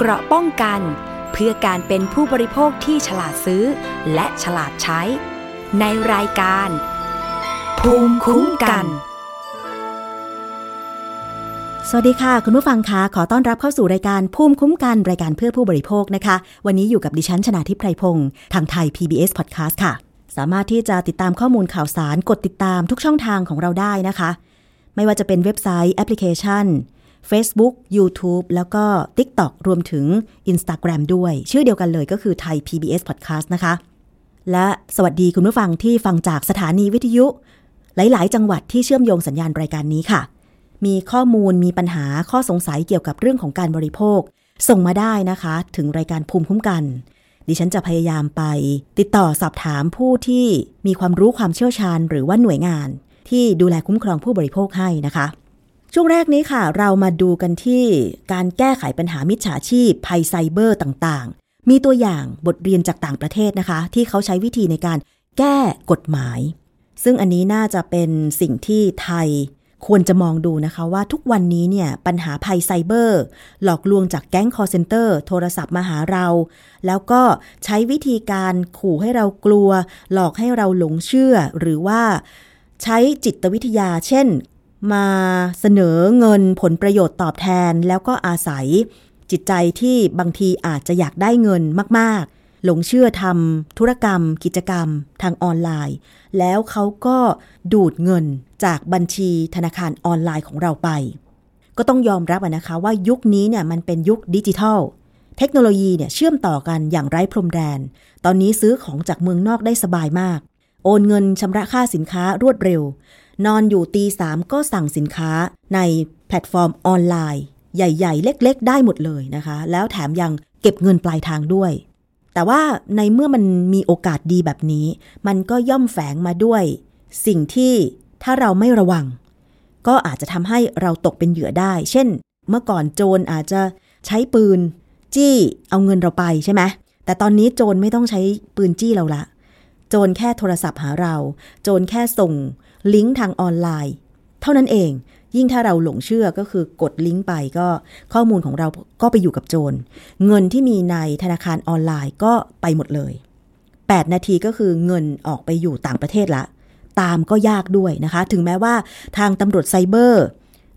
เกราะป้องกัน เพื่อการเป็นผู้บริโภคที่ฉลาดซื้อ และฉลาดใช้ ในรายการ ภูมิคุ้มกัน สวัสดีค่ะ คุณผู้ฟังคะขอต้อนรับเข้าสู่รายการภูมิคุ้มกันรายการเพื่อผู้บริโภคนะคะ วันนี้อยู่กับดิฉันชนาทิพไพรพงศ์ทางไทย PBS Podcast ค่ะ สามารถที่จะติดตามข้อมูลข่าวสารกดติดตามทุกช่องทางของเราได้นะคะ ไม่ว่าจะเป็นเว็บไซต์แอปพลิเคชัน Facebook YouTube แล้วก็ TikTok รวมถึง Instagram ด้วย ชื่อเดียวกันเลยก็คือไทย PBS Podcast นะคะ และสวัสดีคุณผู้ฟังที่ฟังจากสถานีวิทยุ หลาย ๆ จังหวัดที่เชื่อมโยงสัญญาณรายการนี้ค่ะ มีข้อมูลมีปัญหาข้อสงสัยเกี่ยวกับเรื่องของการบริโภค ส่งมาได้นะคะ ถึงรายการภูมิคุ้มกัน ดิฉันจะพยายามไป ติดต่อสอบถามผู้ที่มีความรู้ความเชี่ยวชาญ หรือว่าหน่วยงาน ที่ดูแลคุ้มครองผู้บริโภคให้นะคะ ช่วงแรกนี้ค่ะ เรามาดูกันที่การแก้ไขปัญหามิจฉาชีพภัยไซเบอร์ต่างๆ มีตัวอย่างบทเรียนจากต่างประเทศนะคะ ที่เขาใช้วิธีในการแก้กฎหมาย ซึ่งอันนี้น่าจะเป็นสิ่งที่ไทยควรจะมองดูนะคะว่าทุกวันนี้เนี่ยปัญหาภัยไซเบอร์ หลอกลวงจากแก๊งคอลเซ็นเตอร์โทรศัพท์มาหาเรา แล้วก็ใช้วิธีการขู่ให้เรากลัว หลอกให้เราหลงเชื่อ หรือว่าใช้จิตวิทยา เช่น มาเสนอเงินผลประโยชน์ตอบแทน แล้วก็อาศัยจิตใจที่บางทีอาจจะอยากได้เงินมากๆ หลงเชื่อทำธุรกรรม กิจกรรม ทางออนไลน์ แล้วเขาก็ดูดเงินจากบัญชีธนาคารออนไลน์ของเราไป ก็ต้องยอมรับนะคะว่ายุคนี้เนี่ยมันเป็นยุคดิจิทัล เทคโนโลยีเนี่ยเชื่อมต่อกันอย่างไร้พรมแดน ตอนนี้ซื้อของจากเมืองนอกได้สบายมาก โอนเงินชำระค่าสินค้ารวดเร็ว นอนอยู่ตีสามก็สั่งสินค้าในแพลตฟอร์มออนไลน์ ใหญ่ ๆ เล็ก ๆ ได้หมดเลยนะคะ แล้วแถมยังเก็บเงินปลายทางด้วย แต่ว่าในเมื่อมันมีโอกาสดีแบบนี้ มันก็ย่อมแฝงมาด้วย สิ่งที่ถ้าเราไม่ระวัง ก็อาจจะทำให้เราตกเป็นเหยื่อได้ เช่น เมื่อก่อนโจรอาจจะใช้ปืน จี้เอาเงินเราไปใช่ไหมแต่ตอนนี้โจรไม่ต้องใช้ปืนจี้เราละ โจรแค่โทรศัพท์หาเรา โจรแค่ส่ง ลิงก์ทางออนไลน์ เท่านั้นเอง ยิ่งถ้าเราหลงเชื่อก็คือกดลิงก์ไปก็ข้อมูลของเราก็ไปอยู่กับโจร เงินที่มีในธนาคารออนไลน์ก็ไปหมดเลย 8 นาทีก็คือเงินออกไปอยู่ต่างประเทศละ ตามก็ยากด้วยนะคะ ถึงแม้ว่าทางตำรวจไซเบอร์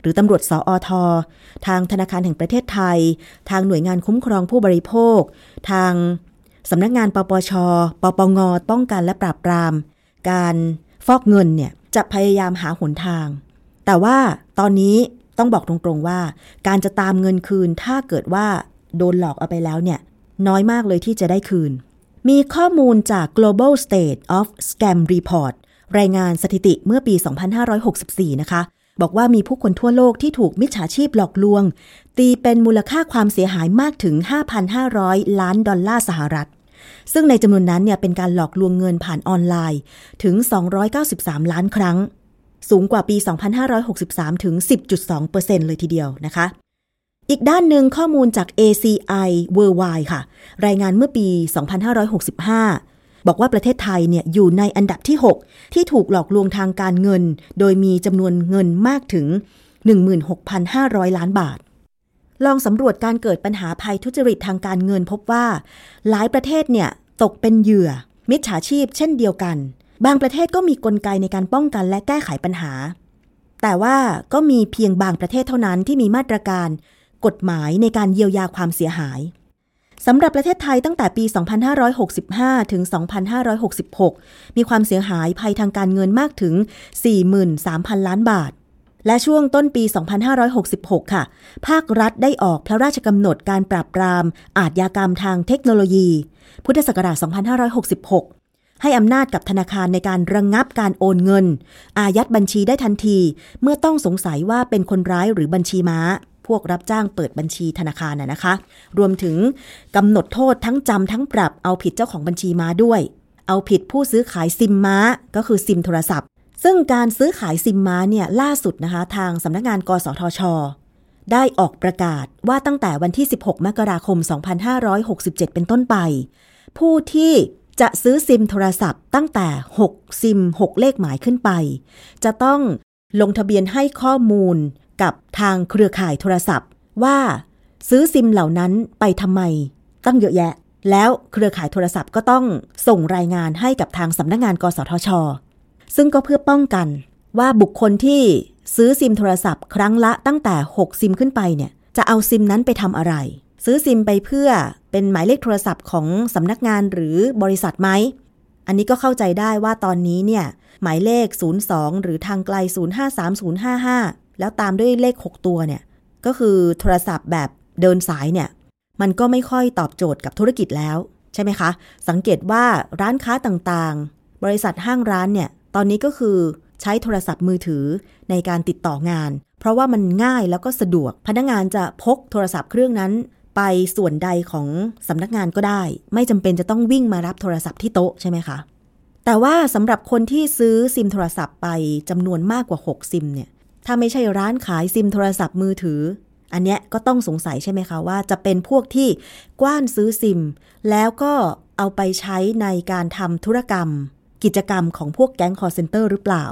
หรือตำรวจสอททางธนาคารแห่งประเทศไทย ทางหน่วยงานคุ้มครองผู้บริโภค ทางสำนักงานปปช ปปง ป้องกันและปราบปราม การฟอกเงินเนี่ย จะพยายามหาหนทาง แต่ว่าตอนนี้ต้องบอกตรงๆว่า การจะตามเงินคืนถ้าเกิดว่าโดนหลอกเอาไปแล้วเนี่ย น้อยมากเลยที่จะได้คืน มีข้อมูลจาก Global State of Scam Report รายงานสถิติเมื่อปี 2564 นะคะ บอกว่ามีผู้คนทั่วโลกที่ถูกมิจฉาชีพหลอกลวง ตีเป็นมูลค่าความเสียหายมากถึง 5,500 ล้านดอลลาร์สหรัฐ ซึ่งในจำนวนนั้นเนี่ยเป็นการหลอกลวงเงินผ่านออนไลน์ถึง 293 ล้านครั้ง สูงกว่าปี 2563 ถึง 10.2%เลยทีเดียวนะคะ อีกด้านหนึ่งข้อมูลจาก ACI Worldwide ค่ะ รายงานเมื่อปี 2565บอกว่าประเทศไทยเนี่ยอยู่ในอันดับที่ 6 ที่ถูกหลอกลวงทางการเงิน โดยมีจำนวนเงินมากถึง 16,500 ล้านบาท ลองสำรวจการเกิดปัญหาภัยทุจริตทางการเงินพบว่า หลายประเทศเนี่ยตกเป็นเหยื่อ มิจฉาชีพเช่นเดียวกัน บางประเทศก็มีกลไกในการป้องกันและแก้ไขปัญหา แต่ว่าก็มีเพียงบางประเทศเท่านั้นที่มีมาตรการ กฎหมายในการเยียวยาความเสียหายสำหรับประเทศไทยตั้งแต่ปี 2565 ถึง 2566 มีความเสียหายภัยทางการเงินมากถึง 43,000 ล้านบาท และช่วงต้นปี 2566 ค่ะ ภาครัฐได้ออกพระราชกำหนดการปราบปราม อาทยากรรมทางเทคโนโลยี พุทธศักราช 2566 ให้อำนาจกับธนาคารในการระงงับการโอนเงิน อายัดบัญชีได้ทันที เมื่อต้องสงสัยว่าเป็นคนร้ายหรือบัญชีม้า พวกรับจ้างเปิดบัญชีธนาคารน่ะนะคะ รวมถึงกำหนดโทษทั้งจำทั้งปรับเอาผิดเจ้าของบัญชีม้าด้วย เอาผิดผู้ซื้อขายซิมม้า ก็คือซิมโทรศัพท์ ซึ่งการซื้อขายซิมม้าเนี่ยล่าสุดนะคะ ทางสำนักงานกสทช ได้ออกประกาศว่าตั้งแต่วันที่ 16 มกราคม 2567 เป็นต้นไป ผู้ที่จะซื้อซิมโทรศัพท์ตั้งแต่ 6 ซิม 6 เลขหมายขึ้นไป จะต้องลงทะเบียนให้ข้อมูลกับทางเครือข่ายโทรศัพท์ ว่าซื้อซิมเหล่านั้นไปทำไม ตั้งเยอะแยะ แล้วเครือข่ายโทรศัพท์ก็ต้องส่งรายงานให้กับทางสำนักงงาน กสทช ซึ่งก็เพื่อป้องกันว่าบุคคลที่ซื้อซิมโทรศัพท์ ครั้งละตั้งแต่ 6 ซิมขึ้นไปเนี่ยจะเอาซิมนั้นไปทำอะไร ซื้อซิมไปเพื่อเป็นหมายเลขโทรศัพท์ของสำนักงานหรือบริษัทไหม อันนี้ก็เข้าใจได้ว่าตอนนี้เนี่ยหมายเลข 02 หรือทางไกล 053055 แล้วตามด้วยเลข 6 ตัวเนี่ยก็คือโทรศัพท์แบบเดินสายเนี่ยมันก็ไม่ค่อยตอบโจทย์กับธุรกิจแล้ว ใช่ไหมคะ สังเกตว่าร้านค้าต่างๆ บริษัทห้างร้านเนี่ย ตอนนี้ก็คือใช้โทรศัพท์มือถือในการติดต่องาน เพราะว่ามันง่ายแล้วก็สะดวก พนักงานจะพกโทรศัพท์เครื่องนั้น ไปส่วนใดของสำนักงานก็ได้ ไม่จำเป็นจะต้องวิ่งมารับโทรศัพท์ที่โต๊ะใช่ไหมคะ แต่ว่าสำหรับคนที่ซื้อซิมโทรศัพท์ไปจำนวนมากกว่า 6 ซิมเนี่ย ถ้าไม่ใช่ร้านขายซิมโทรศัพท์มือถือ อันเนี้ยก็ต้องสงสัยใช่ไหมคะว่า จะเป็นพวกที่กว้านซื้อซิม แล้วก็เอาไปใช้ในการทำธุรกรรม กิจกรรมของพวกแก๊งคอลเซ็นเตอร์หรือเปล่า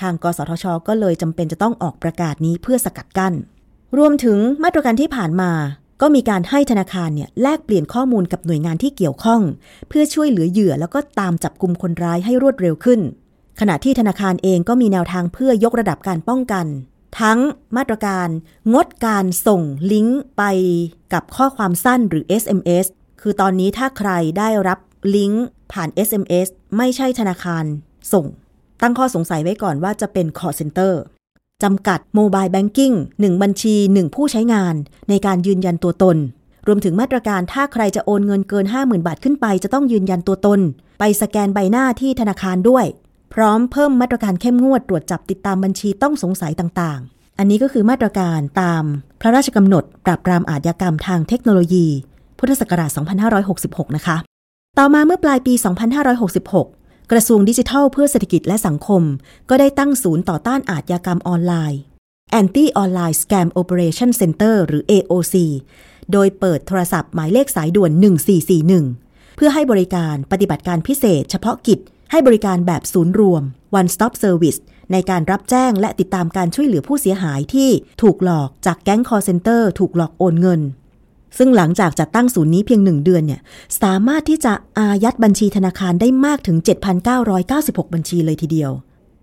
ทางกสทช ก็เลยจำเป็นจะต้องออกประกาศนี้เพื่อสกัดกั้น รวมถึงมาตรการที่ผ่านมา ก็มีการให้ธนาคารเนี่ยแลกเปลี่ยนข้อมูลกับหน่วยงานที่เกี่ยวข้อง เพื่อช่วยเหลือเหยื่อแล้วก็ตามจับกลุ่มคนร้ายให้รวดเร็วขึ้น ขณะที่ธนาคารเองก็มีแนวทางเพื่อยกระดับการป้องกัน ทั้งมาตรการงดการส่งลิงก์ไปกับข้อความสั้นหรือ SMS คือตอนนี้ถ้าใครได้รับ ลิงก์ผ่าน SMS ไม่ใช่ธนาคารส่ง ตั้งข้อสงสัยไว้ก่อนว่าจะเป็น call center จำกัด mobile banking 1บัญชี 1 ผู้ใช้งาน ในการยืนยันตัวตน รวมถึงมาตรการถ้าใครจะโอนเงินเกิน 50,000 บาทขึ้นไป จะต้องยืนยันตัวตน ไปสแกนใบหน้าที่ธนาคารด้วย พร้อมเพิ่มมาตรการเข้มงวดตรวจจับติดตามบัญชีต้องสงสัยต่างๆ อันนี้ก็คือมาตรการตามพระราชกำหนด ปราบปรามอาชญากรรมทางเทคโนโลยี พุทธศักราช 2566 นะคะ ต่อมาเมื่อปลายปี 2566 กระทรวงดิจิทัลเพื่อเศรษฐกิจและสังคม ก็ได้ตั้งศูนย์ต่อต้านอาชญากรรมออนไลน์ Anti Online Scam Operation Center หรือ AOC โดยเปิดโทรศัพท์หมายเลขสายด่วน 1441 เพื่อให้บริการปฏิบัติการพิเศษเฉพาะกิจ ให้บริการแบบศูนย์รวม One Stop Service ในการรับแจ้งและติดตามการช่วยเหลือผู้เสียหายที่ถูกหลอกจากแก๊งคอลเซ็นเตอร์ ถูกหลอกโอนเงิน ซึ่งหลังจากจัดตั้งศูนย์นี้เพียงหนึ่งเดือนเนี่ยสามารถที่จะอายัดบัญชีธนาคารได้มากถึง 7,996 บัญชีเลยทีเดียว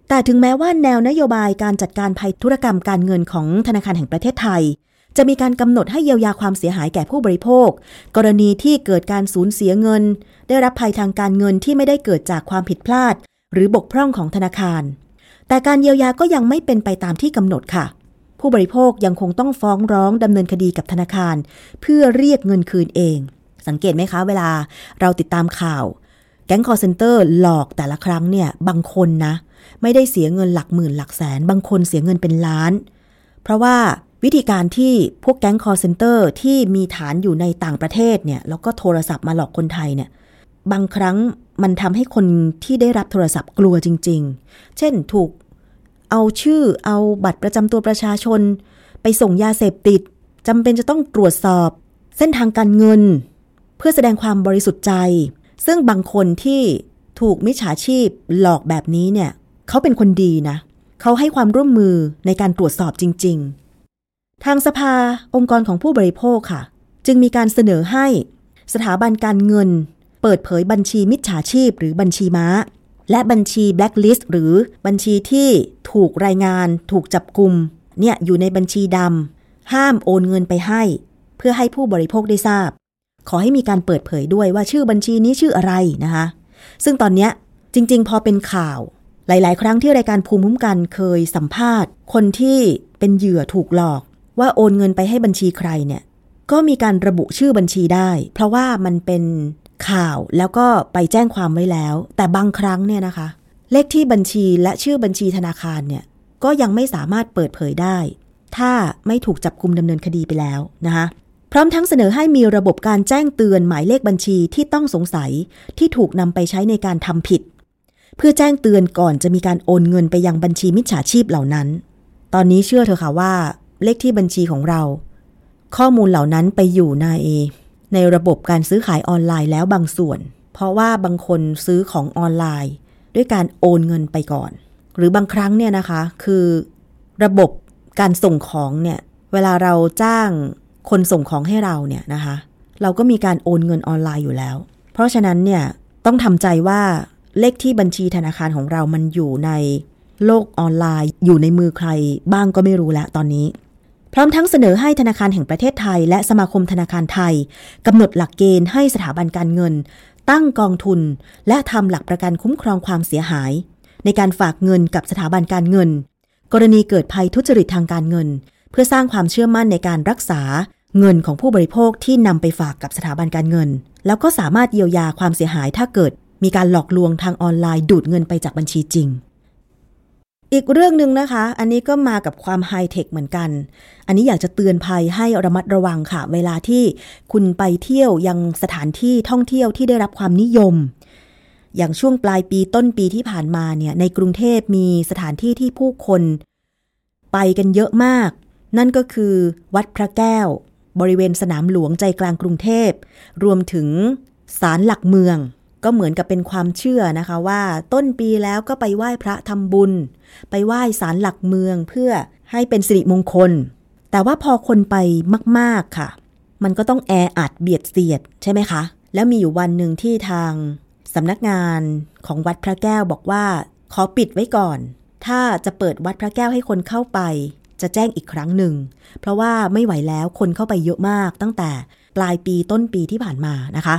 แต่ถึงแม้ว่าแนวนโยบายการจัดการภัยธุรกรรมการเงินของธนาคารแห่งประเทศไทย จะมีการกำหนดให้เยียวยาความเสียหายแก่ผู้บริโภค กรณีที่เกิดการสูญเสียเงิน ได้รับภัยทางการเงินที่ไม่ได้เกิดจากความผิดพลาด หรือบกพร่องของธนาคาร แต่การเยียวยาก็ยังไม่เป็นไปตามที่กำหนดค่ะ ผู้บริโภคยังคงต้องฟ้องร้องดำเนินคดีกับธนาคาร เพื่อเรียกเงินคืนเอง สังเกตไหมคะ เวลาเราติดตามข่าว แก๊งคอลเซ็นเตอร์หลอกแต่ละครั้งเนี่ยบางคนนะ ไม่ได้เสียเงินหลักหมื่นหลักแสน บางคนเสียเงินเป็นล้าน เพราะว่าวิธีการที่พวกแก๊งคอลเซ็นเตอร์ที่มีฐานอยู่ในต่างประเทศเนี่ยแล้วก็โทรศัพท์มาหลอกคนไทยเนี่ยบางครั้งมันทำให้คนที่ได้รับโทรศัพท์กลัวจริง ๆ เช่น ถูก เอาชื่อเอาบัตรประจำตัวประชาชน ไปส่งยาเสพติดจำเป็นจะต้องตรวจสอบ เส้นทางการเงิน เพื่อแสดงความบริสุทธิ์ใจ ซึ่งบางคนที่ถูกมิจฉาชีพหลอกแบบนี้เนี่ยเขาเป็นคนดีนะ เขาให้ความร่วมมือในการตรวจสอบจริง ๆ ทางสภาองค์กรของผู้บริโภคค่ะ จึงมีการเสนอให้สถาบันการเงิน เปิดเผยบัญชีมิจฉาชีพหรือบัญชีม้า และบัญชีแบล็คลิสต์หรือบัญชีที่ถูกรายงานถูกจับกลุ่มเนี่ยอยู่ในบัญชีดำห้ามโอนเงินไปให้ เพื่อให้ผู้บริโภคได้ทราบ ขอให้มีการเปิดเผยด้วยว่าชื่อบัญชีนี้ชื่ออะไรนะคะซึ่งตอนนี้จริง ๆ พอเป็นข่าวหลาย ๆ ครั้งที่รายการภูมิคุ้มกันเคยสัมภาษณ์ คนที่เป็นเหยื่อถูกหลอก ว่าโอนเงินไปให้บัญชีใครเนี่ยก็มีการระบุชื่อบัญชีได้ เพราะว่ามันเป็น ข่าวแล้วก็ไปแจ้งความไว้แล้ว แต่บางครั้งเนี่ยนะคะ เลขที่บัญชีและชื่อบัญชีธนาคารเนี่ยก็ยังไม่สามารถเปิดเผยได้ ถ้าไม่ถูกจับกุมดำเนินคดีไปแล้วนะคะพร้อมทั้งเสนอให้มีระบบการแจ้งเตือนหมายเลขบัญชีที่ต้องสงสัยที่ถูกนำไปใช้ในการทำผิด เพื่อแจ้งเตือนก่อนจะมีการโอนเงินไปยังบัญชีมิจฉาชีพเหล่านั้น ตอนนี้เชื่อเถอะค่ะว่า เลขที่บัญชีของเรา ข้อมูลเหล่านั้นไปอยู่ใน ในระบบการซื้อขายออนไลน์แล้วบางส่วน เพราะว่าบางคนซื้อของออนไลน์ ด้วยการโอนเงินไปก่อน หรือบางครั้งเนี่ยนะคะ คือระบบการส่งของเนี่ย เวลาเราจ้างคนส่งของให้เราเนี่ยนะคะ เราก็มีการโอนเงินออนไลน์อยู่แล้ว เพราะฉะนั้นเนี่ยต้องทำใจว่าเลขที่บัญชีธนาคารของเรามันอยู่ในโลกออนไลน์ อยู่ในมือใครบ้างก็ไม่รู้แล้วตอนนี้ พร้อมทั้งเสนอให้ธนาคารแห่งประเทศไทย และสมาคมธนาคารไทยกำหนดหลักเกณฑ์ให้สถาบันการเงิน ตั้งกองทุน และทำหลักประกันคุ้มครองความเสียหาย ในการฝากเงินกับสถาบันการเงิน กรณีเกิดภัยทุจริตทางการเงิน เพื่อสร้างความเชื่อมั่นในการรักษาเงินของผู้บริโภคที่นำไปฝากกับสถาบันการเงิน แล้วก็สามารถเยียวยาความเสียหายถ้าเกิดมีการหลอกลวงทางออนไลน์ดูดเงินไปจากบัญชีจริง อีกเรื่องหนึ่งนะคะ อันนี้ก็มากับความไฮเทคเหมือนกัน อันนี้อยากจะเตือนภัยให้ระมัดระวังค่ะ เวลาที่คุณไปเที่ยวยังสถานที่ท่องเที่ยวที่ได้รับความนิยม อย่างช่วงปลายปีต้นปีที่ผ่านมาเนี่ยในกรุงเทพมีสถานที่ที่ผู้คน ไปกันเยอะมาก นั่นก็คือวัดพระแก้ว บริเวณสนามหลวงใจกลางกรุงเทพ รวมถึงศาลหลักเมือง ก็เหมือนกับเป็นความเชื่อนะคะว่าต้นปีแล้วก็ไปไหว้พระทำบุญ ไปไหว้ศาลหลักเมืองเพื่อให้เป็นสิริมงคล แต่ว่าพอคนไปมากๆค่ะ มันก็ต้องแออัดเบียดเสียดใช่ไหมคะ แล้วมีอยู่วันหนึ่งที่ทางสำนักงานของวัดพระแก้วบอกว่าขอปิดไว้ก่อน ถ้าจะเปิดวัดพระแก้วให้คนเข้าไป จะแจ้งอีกครั้งหนึ่ง เพราะว่าไม่ไหวแล้วคนเข้าไปเยอะมากตั้งแต่ปลายปีต้นปีที่ผ่านมานะคะ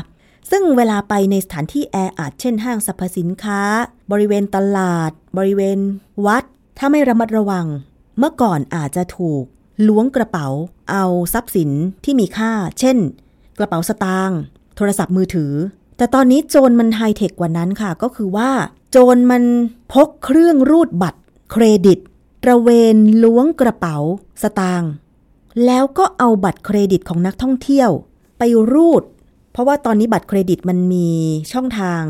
ซึ่งเวลาไปในสถานที่แออัดเช่นห้างสรรพสินค้า บริเวณตลาด บริเวณวัด ถ้าไม่ระมัดระวัง เมื่อก่อนอาจจะถูกล้วงกระเป๋า เอาทรัพย์สินที่มีค่า เช่น กระเป๋าสตางค์โทรศัพท์มือถือ แต่ตอนนี้โจรมันไฮเทคกว่านั้นค่ะ ก็คือว่า โจรมันพกเครื่องรูดบัตร เครดิตตระเวนล้วงกระเป๋า สตางค์แล้วก็เอาบัตรเครดิตของนักท่องเที่ยว ไปรูด เพราะว่าตอนนี้บัตรเครดิตมันมีช่องทาง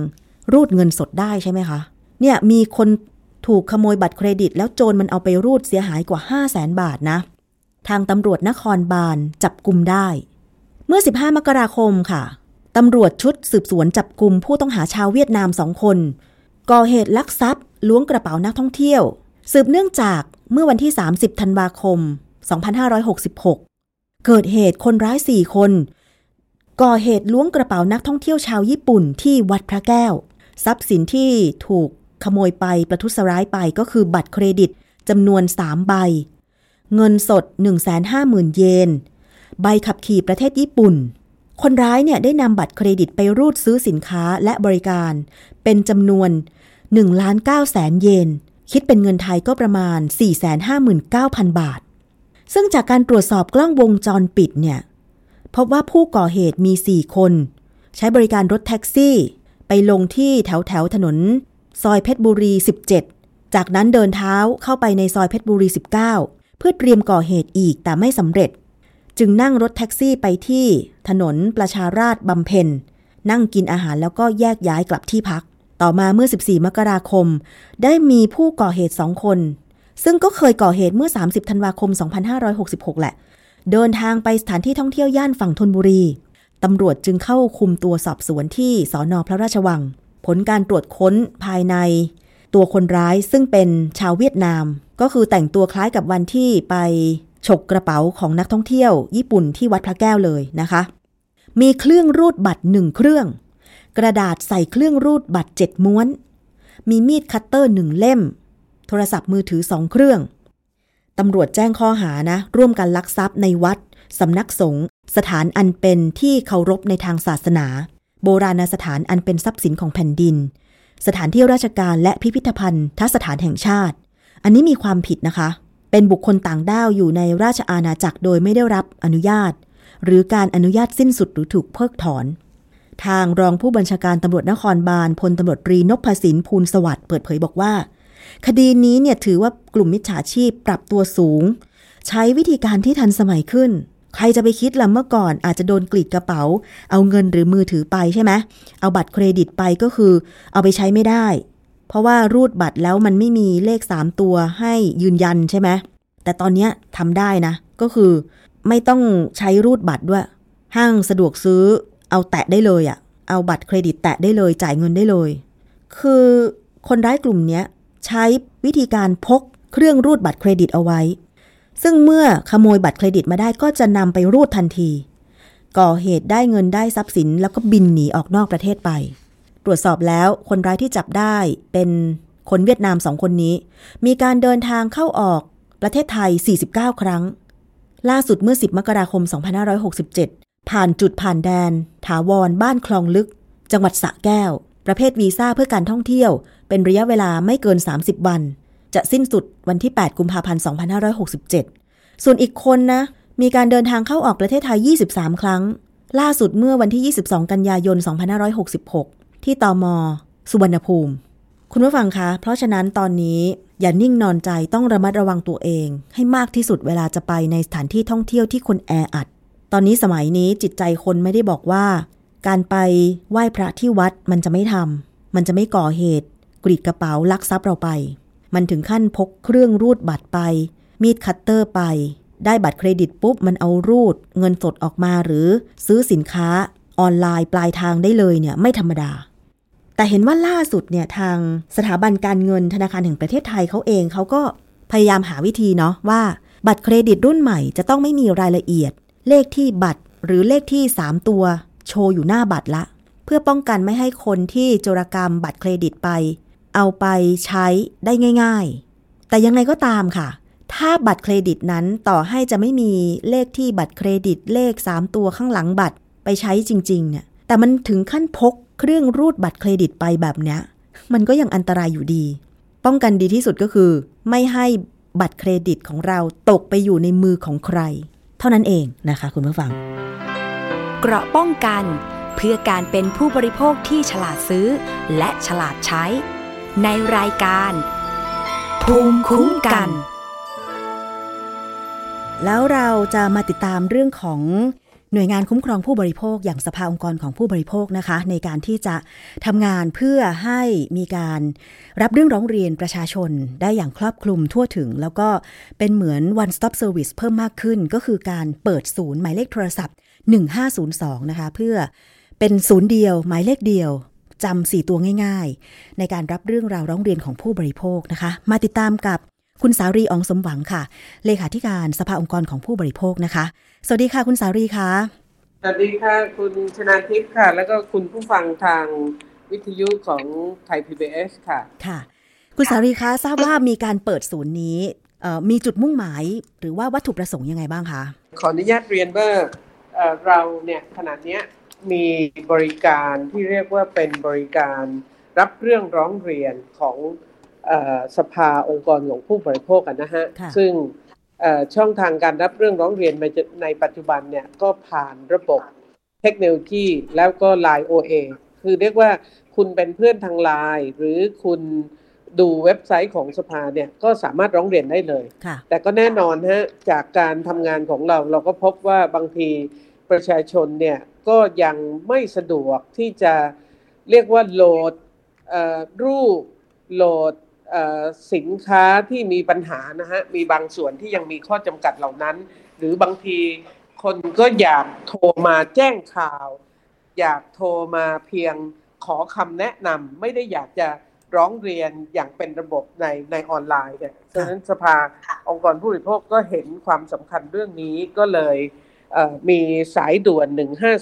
รูดเงินสดได้ใช่ไหมคะ เนี่ยมีคนถูกขโมยบัตรเครดิต แล้วโจรมันเอาไปรูดเสียหายกว่า 5 0 0แสนบาทนะ ทางตำรวจนครบาลจับกลุ่มได้ เมื่อ 15 มกราคมค่ะตำรวจชุดสืบสวนจับกลุ่มผู้ต้องหาชาวเวียดนามสองคน ก่อเหตุลักทรัพย์ล้วงกระเป๋านักท่องเที่ยว สืบเนื่องจากเมื่อวันที่ 30 ธันวาคม 2566 เกิดเหตุคนร้าย 4 คน ก่อเหตุล้วงกระเป๋านักท่องเที่ยวชาวญี่ปุ่นที่วัดพระแก้ว ทรัพย์สินที่ถูกขโมยไปประทุษร้ายไปก็คือบัตรเครดิตจำนวน 3 ใบ เงินสด 150,000 เยน ใบขับขี่ประเทศญี่ปุ่น คนร้ายเนี่ยได้นำบัตรเครดิตไปรูดซื้อสินค้าและบริการ เป็นจำนวน1ล้าน9แสนเยน คิดเป็นเงินไทยก็ประมาณ 459,000 บาท ซึ่งจากการตรวจสอบกล้องวงจรปิดเนี่ย พบว่าผู้ก่อเหตุมี 4 คน ใช้บริการรถแท็กซี่ ไปลงที่แถวแถวถนน ซอยเพชรบุรี 17 จากนั้นเดินเท้าเข้าไปในซอยเพชรบุรี 19 เพื่อเตรียมก่อเหตุอีกแต่ไม่สำเร็จ จึงนั่งรถแท็กซี่ไปที่ถนนประชาราชบำเพ็ญนั่งกินอาหารแล้วก็แยกย้ายกลับที่พัก ต่อมาเมื่อ 14 มกราคม ได้มีผู้ก่อเหตุสองคน ซึ่งก็เคยก่อเหตุเมื่อ 30 ธันวาคม 2566 แหละ เดินทางไปสถานที่ท่องเที่ยวย่านฝั่งธนบุรีตำรวจจึงเข้าคุมตัวสอบสวนที่สอนอพระราชวัง ผลการตรวจค้นภายใน ตัวคนร้ายซึ่งเป็นชาวเวียดนาม ก็คือแต่งตัวคล้ายกับวันที่ไปฉกกระเป๋าของนักท่องเที่ยว ญี่ปุ่นที่วัดพระแก้วเลยนะคะ มีเครื่องรูดบัตรหนึ่งเครื่อง กระดาษใส่เครื่องรูดบัตรเจ็ดม้วน มีมีดคัตเตอร์หนึ่งเล่ม โทรศัพท์มือถือสองเครื่อง ตำรวจแจ้งข้อหานะ ร่วมกันลักทรัพย์ในวัดสำนักสงฆ์สถานอันเป็นที่เคารพในทางศาสนา โบราณสถานอันเป็นทรัพย์สินของแผ่นดิน สถานที่ราชการและพิพิธภัณฑ์ทัศฐานแห่งชาติ อันนี้มีความผิดนะคะ เป็นบุคคลต่างด้าวอยู่ในราชอาณาจักรโดยไม่ได้รับอนุญาต หรือการอนุญาตสิ้นสุดหรือถูกเพิกถอน ทางรองผู้บัญชาการตำรวจนครบาลพลตำรวจตรีนพสินภูลสวัสดิ์เปิดเผยบอกว่า คดีนี้เนี่ยถือว่ากลุ่มมิจฉาชีพปรับตัวสูง ใช้วิธีการที่ทันสมัยขึ้น ใครจะไปคิดล่ะเมื่อก่อนอาจจะโดนกรีดกระเป๋า เอาเงินหรือมือถือไปใช่ไหมเอาบัตรเครดิตไปก็คือ เอาไปใช้ไม่ได้ เพราะว่ารูดบัตรแล้วมันไม่มีเลข 3 ตัวให้ยืนยันใช่ไหมแต่ตอนนี้ทำได้นะ ก็คือ ไม่ต้องใช้รูดบัตรด้วย ห้างสะดวกซื้อ เอาแตะได้เลยอะ่ะเอาบัตรเครดิตแตะได้เลยจ่ายเงินได้เลย คือคนร้ายกลุ่มนี้ ใช้วิธีการพกเครื่องรูดบัตรเครดิตเอาไว้ ซึ่งเมื่อขโมยบัตรเครดิตมาได้ก็จะนำไปรูดทันที ก่อเหตุได้เงินได้ทรัพย์สินแล้วก็บินหนีออกนอกประเทศไป ตรวจสอบแล้วคนร้ายที่จับได้เป็นคนเวียดนามสองคนนี้ มีการเดินทางเข้าออกประเทศไทย 49 ครั้ง ล่าสุดเมื่อ 10 มกราคม 2567 ผ่านจุดผ่านแดน ถาวรบ้านคลองลึก จังหวัดสระแก้ว ประเภทวีซ่าเพื่อการท่องเที่ยว เป็นระยะเวลาไม่เกิน 30 วัน จะสิ้นสุดวันที่ 8 กุมภาพันธ์ 2567 ส่วนอีกคนนะ มีการเดินทางเข้าออกประเทศไทย 23 ครั้ง ล่าสุดเมื่อวันที่ 22 กันยายน 2566 ที่ตอมสุวรรณภูมิ คุณผู้ฟังคะ เพราะฉะนั้นตอนนี้อย่านิ่งนอนใจต้องระมัดระวังตัวเอง ให้มากที่สุดเวลาจะไปในสถานที่ท่องเที่ยวที่คนแออัด ตอนนี้สมัยนี้จิตใจคนไม่ได้บอกว่า การไปไหว้พระที่วัดมันจะไม่ทำมันจะไม่ก่อเหตุ กรีดกระเป๋าลักทรัพย์เราไป มันถึงขั้นพกเครื่องรูดบัตรไป มีดคัตเตอร์ไป ได้บัตรเครดิตปุ๊บมันเอารูด เงินสดออกมาหรือซื้อสินค้าออนไลน์ปลายทางได้เลยเนี่ยไม่ธรรมดา แต่เห็นว่าล่าสุดเนี่ยทางสถาบันการเงินธนาคารแห่งประเทศไทยเขาเองเขาก็พยายามหาวิธีเนาะว่า บัตรเครดิตรุ่นใหม่จะต้องไม่มีรายละเอียด เลขที่บัตรหรือเลขที่ 3 ตัว โชว์อยู่หน้าบัตรละ เพื่อป้องกันไม่ให้คนที่โจรกรรมบัตรเครดิตไป เอาไปใช้ได้ง่าย ๆ แต่ยังไงก็ตามค่ะ ถ้าบัตรเครดิตนั้นต่อให้จะไม่มีเลขที่บัตรเครดิตเลข 3 ตัวข้างหลังบัตรไปใช้จริง ๆ เนี่ย แต่มันถึงขั้นพกเครื่องรูดบัตรเครดิตไปแบบเนี้ย มันก็ยังอันตรายอยู่ดี ป้องกันดีที่สุดก็คือ ไม่ให้บัตรเครดิตของเราตกไปอยู่ในมือของใคร เท่านั้นเองนะคะคุณผู้ฟัง เกราะป้องกันเพื่อการเป็นผู้บริโภคที่ฉลาดซื้อ และฉลาดใช้ ในรายการ ภูมิคุ้มกัน แล้วเราจะมาติดตามเรื่องของหน่วยงานคุ้มครองผู้บริโภคอย่างสภาองค์กรของผู้บริโภคนะคะ ในการที่จะทำงานเพื่อให้มีการรับเรื่องร้องเรียนประชาชนได้อย่างครอบคลุมทั่วถึง แล้วก็เป็นเหมือน one stop service เพิ่มมากขึ้น ก็คือการเปิดศูนย์หมายเลขโทรศัพท์ 1502 นะคะ เพื่อเป็นศูนย์เดียว หมายเลขเดียว จำสี่ตัวง่าย ๆ ในการรับเรื่องราวร้องเรียนของผู้บริโภคนะคะ มาติดตามกับคุณสารีอองสมหวังค่ะ เลขาธิการสภาองค์กรของผู้บริโภคนะคะ สวัสดีค่ะ คุณสารีค่ะ สวัสดีค่ะ คุณชนาทิพย์ค่ะ แล้วก็คุณผู้ฟังทางวิทยุของไทย PBS ค่ะ ค่ะ คุณสารีคะทราบว่ามีการเปิดศูนย์นี้เอ่อมีจุดมุ่งหมายหรือว่าวัตถุประสงค์ยังไงบ้างคะ ขออนุญาตเรียนว่าเอ่อเราเนี่ยขณะเนี้ย มีบริการที่เรียกว่าเป็นบริการรับเรื่องร้องเรียนของเออสภาองค์กรของผู้บริโภคกันนะฮะค่ะซึ่งเอ่อช่องทางการรับเรื่องร้องเรียนในในปัจจุบันเนี่ยก็ผ่านระบบเทคโนโลยีแล้วก็ Line OA คือเรียกว่าคุณเป็นเพื่อนทางไลน์หรือคุณดูเว็บไซต์ของสภาเนี่ยก็สามารถร้องเรียนได้เลยค่ะแต่ก็แน่นอนฮะจากการทำงานของเราเราก็พบว่าบางที ประชาชนเนี่ยก็ยังไม่สะดวกที่จะเรียกว่าโหลดรูปโหลดสินค้าที่มีปัญหานะฮะมีบางส่วนที่ยังมีข้อจำกัดเหล่านั้น หรือบางทีคนก็อยากโทรมาแจ้งข่าว อยากโทรมาเพียงขอคำแนะนำไม่ได้อยากจะร้องเรียนอย่างเป็นระบบในในออนไลน์เนี่ยฉะนั้นสภาองค์กรผู้บริโภคก็เห็นความสำคัญเรื่องนี้ก็เลย มีสายด่วน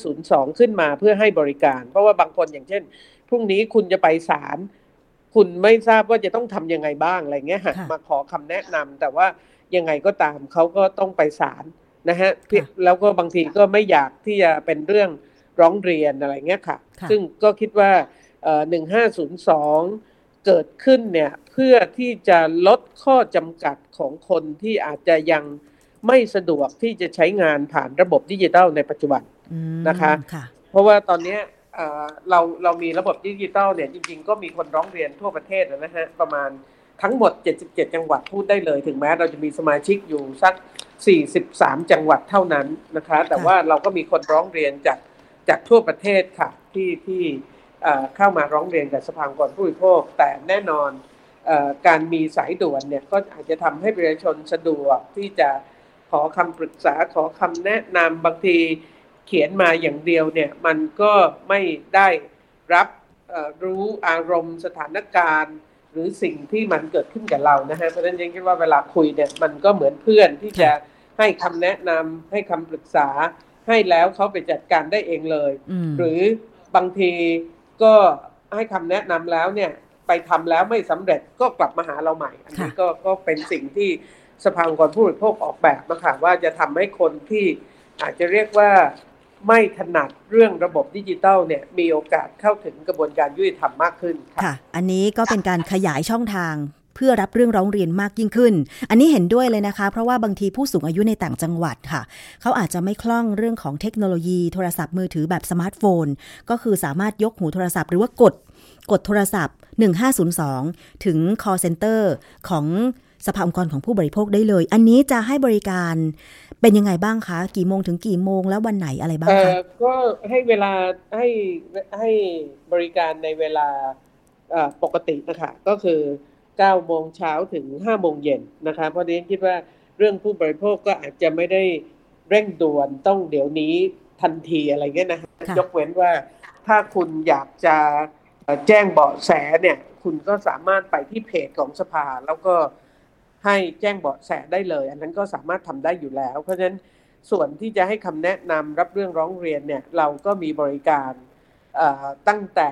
1502 ขึ้นมาเพื่อให้บริการ เพราะว่าบางคนอย่างเช่น พรุ่งนี้คุณจะไปศาลคุณไม่ทราบว่าจะต้องทำยังไงบ้างอะไรเงี้ยฮะค่ะมาขอคำแนะนำแต่ว่ายังไงก็ตามเขาก็ต้องไปศาลนะฮะค่ะแล้วก็บางทีก็ไม่อยากที่จะเป็นเรื่องร้องเรียนอะไรเงี้ยค่ะค่ะซึ่งก็คิดว่าหนึ่งห้าศูนย์สองเกิดขึ้นเนี่ยเพื่อที่จะลดข้อจำกัดของคนที่อาจจะยัง ไม่สะดวกที่จะใช้งานผ่านระบบดิจิทัลในปัจจุบันอืมนะคะค่ะเพราะว่าตอนเนี้ยเอ่อเราเรามีระบบดิจิทัลเนี่ยจริงๆ ก็มีคนร้องเรียนทั่วประเทศนะฮะประมาณทั้งหมด 77 จังหวัดพูดได้เลย ถึงแม้เราจะมีสมาชิกอยู่สัก 43 จังหวัดเท่านั้นนะคะ แต่ว่าเราก็มีคนร้องเรียนจากจากทั่วประเทศค่ะที่ที่เอ่อเข้ามาร้องเรียนกับสภาองค์กรผู้บริโภค แต่แน่นอนเออการมีสายด่วนเนี่ยก็อาจจะทำให้ประชาชนสะดวกที่จะ ขอคำปรึกษาขอคำแนะนำบางทีเขียนมาอย่างเดียวเนี่ยมันก็ไม่ได้รับเอ่อรู้อารมณ์สถานการณ์ หรือสิ่งที่มันเกิดขึ้นกับเรานะฮะเพราะฉะนั้นยังคิดว่าเวลาคุยเนี่ยมันก็เหมือนเพื่อนที่จะให้คำแนะนำให้คำปรึกษาให้แล้วเขาไปจัดการได้เองเลย หรือบางทีก็ให้คำแนะนำแล้วเนี่ยไปทำแล้วไม่สำเร็จก็กลับมาหาเราใหม่ อันนี้ก็ก็เป็นสิ่งที่ สภาองค์กรผู้บริโภคออกแบบนะคะว่าจะทำให้คนที่อาจจะเรียกว่าไม่ถนัดเรื่องระบบดิจิทัลเนี่ยมีโอกาสเข้าถึงกระบวนการยุติธรรมมากขึ้นค่ะ อันนี้ก็เป็นการขยายช่องทางเพื่อรับเรื่องร้องเรียนมากยิ่งขึ้น อันนี้เห็นด้วยเลยนะคะ เพราะว่าบางทีผู้สูงอายุในต่างจังหวัดค่ะ เขาอาจจะไม่คล่องเรื่องของเทคโนโลยีโทรศัพท์มือถือแบบสมาร์ทโฟน ก็คือสามารถยกหูโทรศัพท์หรือว่ากด กดโทรศัพท์ 1502 ถึง call center ของ สภาองค์กรของผู้บริโภคได้เลย อันนี้จะให้บริการเป็นยังไงบ้างคะ กี่โมงถึงกี่โมงแล้ววันไหนอะไรบ้างคะก็ให้เวลาให้ให้บริการในเวลาปกตินะคะก็คือ9โมงเช้าถึง5โมงเย็นนะคะเพราะฉะนั้นคิดว่าเรื่องผู้บริโภคก็อาจจะไม่ได้เร่งด่วนต้องเดี๋ยวนี้ทันทีอะไรเงี้ยนะยกเว้นว่าถ้าคุณอยากจะแจ้งเบาะแสเนี่ย คุณก็สามารถไปที่เพจของสภาแล้วก็ ให้แจ้งเบาะแสได้เลย อันนั้นก็สามารถทำได้อยู่แล้ว เพราะฉะนั้นส่วนที่จะให้คำแนะนำรับเรื่องร้องเรียนเนี่ยเราก็มีบริการตั้งแต่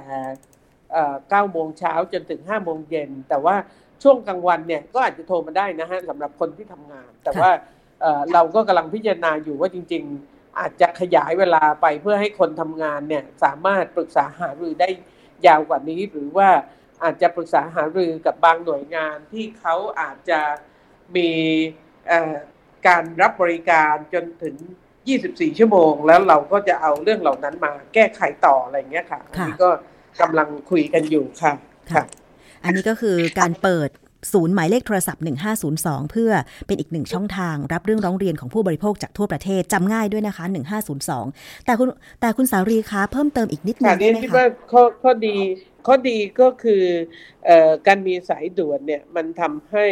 9โมงเช้าจนถึง5โมงเย็น แต่ว่าช่วงกลางวันเนี่ยก็อาจจะโทรมาได้นะฮะสำหรับคนที่ทำงาน แต่ว่าเราก็กำลังพิจารณาอยู่ว่าจริง ๆ อาจจะขยายเวลาไปเพื่อให้คนทำงานเนี่ยสามารถปรึกษาหารือได้ยาวกว่านี้หรือว่า อาจจะปรึกษาหารือกับบางหน่วยงานที่เขาอาจจะมีการรับบริการจนถึง 24 ชั่วโมง แล้วเราก็จะเอาเรื่องเหล่านั้นมาแก้ไขต่ออะไรเงี้ยค่ะอันนี้ก็กำลังคุยกันอยู่ค่ะค่ะ อันนี้ก็คือการเปิดศูนย์หมายเลขโทรศัพท์ 1502 เพื่อเป็นอีกหนึ่งช่องทางรับเรื่องร้องเรียนของผู้บริโภคจากทั่วประเทศจำง่ายด้วยนะคะ 1502 แต่คุณแต่คุณสารีคะเพิ่มเติมอีกนิดนึงได้ไหมคะคิดว่าข้อข้อดี ข้อดีก็คืออการมีสายด่วนเนี่ยมันทำให้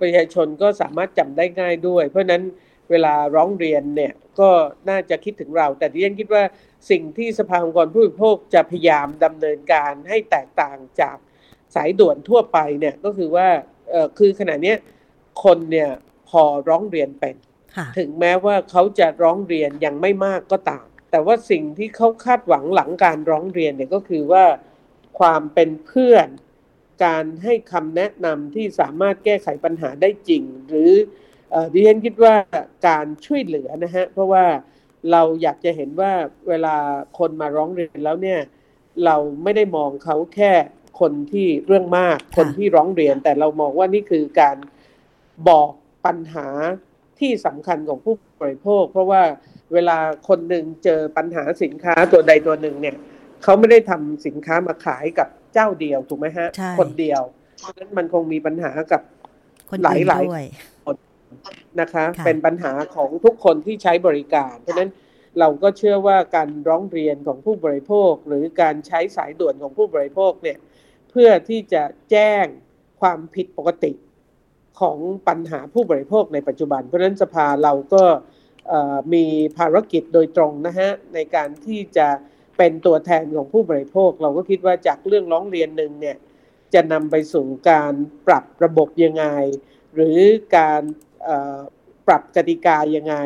ประชาชนก็สามารถจำได้ง่ายด้วย เพราะนั้นเวลาร้องเรียนเนี่ยก็น่าจะคิดถึงเรา แต่ที่ยังคิดว่าสิ่งที่สภาองค์กรผู้บริโภคจะพยายามดำเนินการให้แตกต่างจากสายด่วนทั่วไปเนี่ยก็คือว่าคือขณะนี้คนเนี่ยพอร้องเรียนเป็น ถึงแม้ว่าเขาจะร้องเรียนยังไม่มากก็ตาม แต่ว่าสิ่งที่เขาคาดหวังหลังการร้องเรียนเนี่ยก็คือว่า ความเป็นเพื่อน การให้คำแนะนำที่สามารถแก้ไขปัญหาได้จริง หรือดิฉันคิดว่าการช่วยเหลือนะฮะเพราะว่าเราอยากจะเห็นว่าเวลาคนมาร้องเรียนแล้วเนี่ยเราไม่ได้มองเขาแค่คนที่เรื่องมากคนที่ร้องเรียน แต่เรามองว่านี่คือการบอกปัญหาที่สำคัญของผู้บริโภค เพราะว่าเวลาคนหนึ่งเจอปัญหาสินค้าตัวใดตัวหนึ่งเนี่ย เขาไม่ได้ทำสินค้ามาขายกับเจ้าเดียวถูกไหมฮะ คนเดียว เพราะฉะนั้นมันคงมีปัญหากับหลายหลายคนนะคะ เป็นปัญหาของทุกคนที่ใช้บริการ เพราะฉะนั้นเราก็เชื่อว่าการร้องเรียนของผู้บริโภค หรือการใช้สายด่วนของผู้บริโภคเนี่ย เพื่อที่จะแจ้งความผิดปกติของปัญหาผู้บริโภคในปัจจุบัน เพราะฉะนั้นสภาเราก็มีภารกิจโดยตรงนะฮะในการที่จะ เป็นตัวแทนของผู้บริโภค เราก็คิดว่าจากเรื่องร้องเรียนหนึ่งเนี่ยจะนำไปสู่การปรับระบบยังไง หรือการปรับกติกายังไง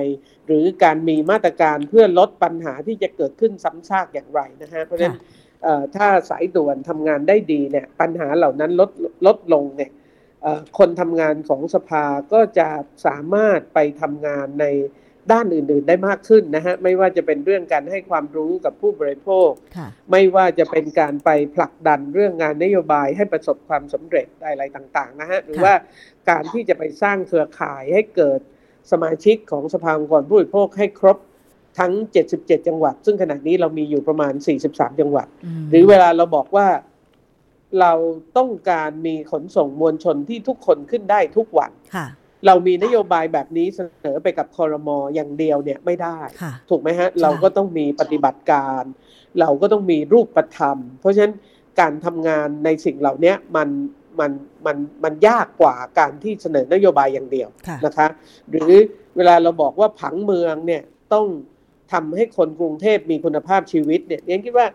หรือการมีมาตรการเพื่อลดปัญหาที่จะเกิดขึ้นซ้ำซากอย่างไรนะฮะเพราะฉะนั้นถ้าสายด่วนทำงานได้ดีเนี่ยปัญหาเหล่านั้นลดลดลงเนี่ยคนทำงานของสภาก็จะสามารถไปทำงานใน ด้านอื่นๆได้มากขึ้นนะฮะไม่ว่าจะเป็นเรื่องการให้ความรู้กับผู้บริโภค ไม่ว่าจะเป็นการไปผลักดันเรื่องงานนโยบายให้ประสบความสำเร็จอะไรต่างๆนะฮะหรือว่าการที่จะไปสร้างเครือข่ายให้เกิดสมาชิกของสภาองค์กรผู้บริโภคให้ครบทั้ง 77 จังหวัด ซึ่งขณะนี้เรามีอยู่ประมาณ 43 จังหวัด หรือเวลาเราบอกว่าเราต้องการมีขนส่งมวลชนที่ทุกคนขึ้นได้ทุกวัน เรามีนโยบายแบบนี้เสนอไปกับคอรมออย่างเดียวเนี่ยไม่ได้ ถูกไหมฮะ เราก็ต้องมีปฏิบัติการ เราก็ต้องมีรูปธรรม เพราะฉะนั้นการทำงานในสิ่งเหล่านี้มันมันมันมันยากกว่าการที่เสนอนโยบายอย่างเดียวนะคะ หรือเวลาเราบอกว่าผังเมืองเนี่ยต้องทำให้คนกรุงเทพมีคุณภาพชีวิตเนี่ยเรียนคิดว่า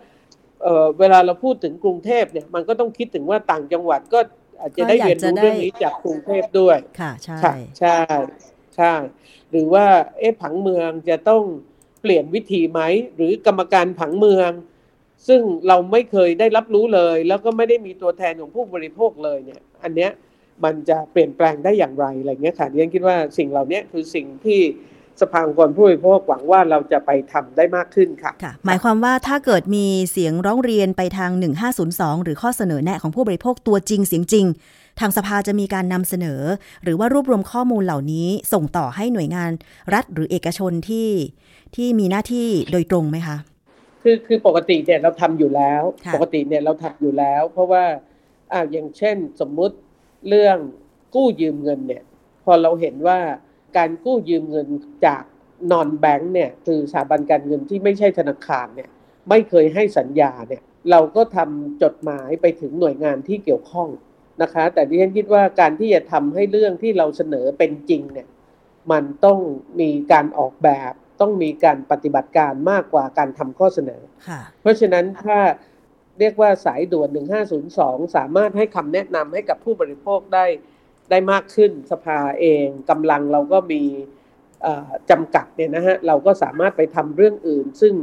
เเวลาเราพูดถึงกรุงเทพเนี่ยมันก็ต้องคิดถึงว่าต่างจังหวัดก็อา จจะได้เรียนรู้เรื่องนี้จากกรุงเทพด้วย ค่ะ ใช่ใช่ใช่หรือว่าเอ๊ะผังเมืองจะต้องเปลี่ยนวิธีไหม หรือกรรมการผังเมือง ซึ่งเราไม่เคยได้รับรู้เลย แล้วก็ไม่ได้มีตัวแทนของผู้บริโภคเลยเนี่ย อันเนี้ยมันจะเปลี่ยนแปลงได้อย่างไรอะไรเงี้ยค่ะเรียนคิดว่าสิ่งเหล่านี้คือสิ่งที่ สภาองค์กรผู้บริโภคหวังว่าเราจะไปทำได้มากขึ้นค่ะค่ะ หมายความว่าถ้าเกิดมีเสียงร้องเรียนไปทาง 1502 หรือข้อเสนอแนะของผู้บริโภคตัวจริงเสียงจริง ทางสภาจะมีการนำเสนอ หรือว่ารวบรวมข้อมูลเหล่านี้ส่งต่อให้หน่วยงานรัฐหรือเอกชนที่ที่มีหน้าที่โดยตรงไหมคะ คือคือปกติเนี่ยเราทำอยู่แล้ว ปกติเนี่ยเราทำอยู่แล้ว เพราะว่าอ่าอย่างเช่นสมมุติเรื่องกู้ยืมเงินเนี่ย พอเราเห็นว่า การกู้ยืมเงินจากนอนแบงค์เนี่ยคือสถาบันการเงินที่ไม่ใช่ธนาคารเนี่ยไม่เคยให้สัญญาเนี่ยเราก็ทำจดหมายไปถึงหน่วยงานที่เกี่ยวข้องนะคะ แต่ดิฉันคิดว่าการที่จะทำให้เรื่องที่เราเสนอเป็นจริงเนี่ยมันต้องมีการออกแบบต้องมีการปฏิบัติการมากกว่าการทำข้อเสนอ เพราะฉะนั้นถ้าเรียกว่าสายด่วน 1502 สามารถให้คำแนะนำให้กับผู้บริโภคได้ ได้มากขึ้นสภาเองกำลังเราก็มีจำกัดเนี่ยนะฮะเราก็สามารถไปทำเรื่องอื่น ซึ่ง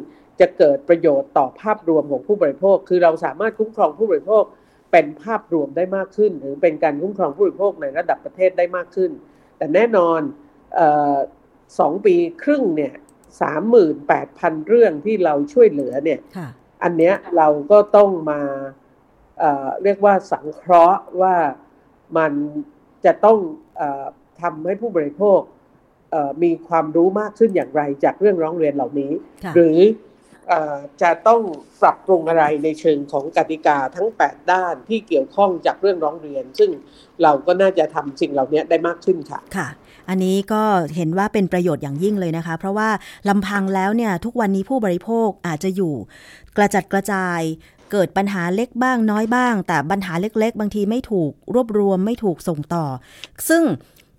จะเกิดประโยชน์ต่อภาพรวมของผู้บริโภค คือเราสามารถคุ้มครองผู้บริโภคเป็นภาพรวมได้มากขึ้น หรือเป็นการคุ้มครองผู้บริโภคในระดับประเทศได้มากขึ้น แต่แน่นอนสองปีครึ่งเนี่ยสามหมื่นแปดพันเรื่องที่เราช่วยเหลือเนี่ยอันเนี้ยเราก็ต้องมาเเรียกว่าสังเคราะห์ว่ามัน จะต้องอทำให้ผู้บริโภคมีความรู้มากขึ้นอย่างไรจากเรื่องร้องเรียนเหล่านี้ หรือจะต้องปรับปรุงอะไรในเชิงของกติกาทั้ง 8 ด้านที่เกี่ยวข้องจากเรื่องร้องเรียน ซึ่งเราก็น่าจะทำสิ่งเหล่านี้ได้มากขึ้นค่ะค่ะ อันนี้ก็เห็นว่าเป็นประโยชน์อย่างยิ่งเลยนะคะ เพราะว่าลำพังแล้วเนี่ยทุกวันนี้ผู้บริโภคอาจจะอยู่กระจัดกระจาย เกิดปัญหาเล็กบ้างน้อยบ้าง แต่ปัญหาเล็ก ๆ บางทีไม่ถูกรวบรวมไม่ถูกส่งต่อ ซึ่ง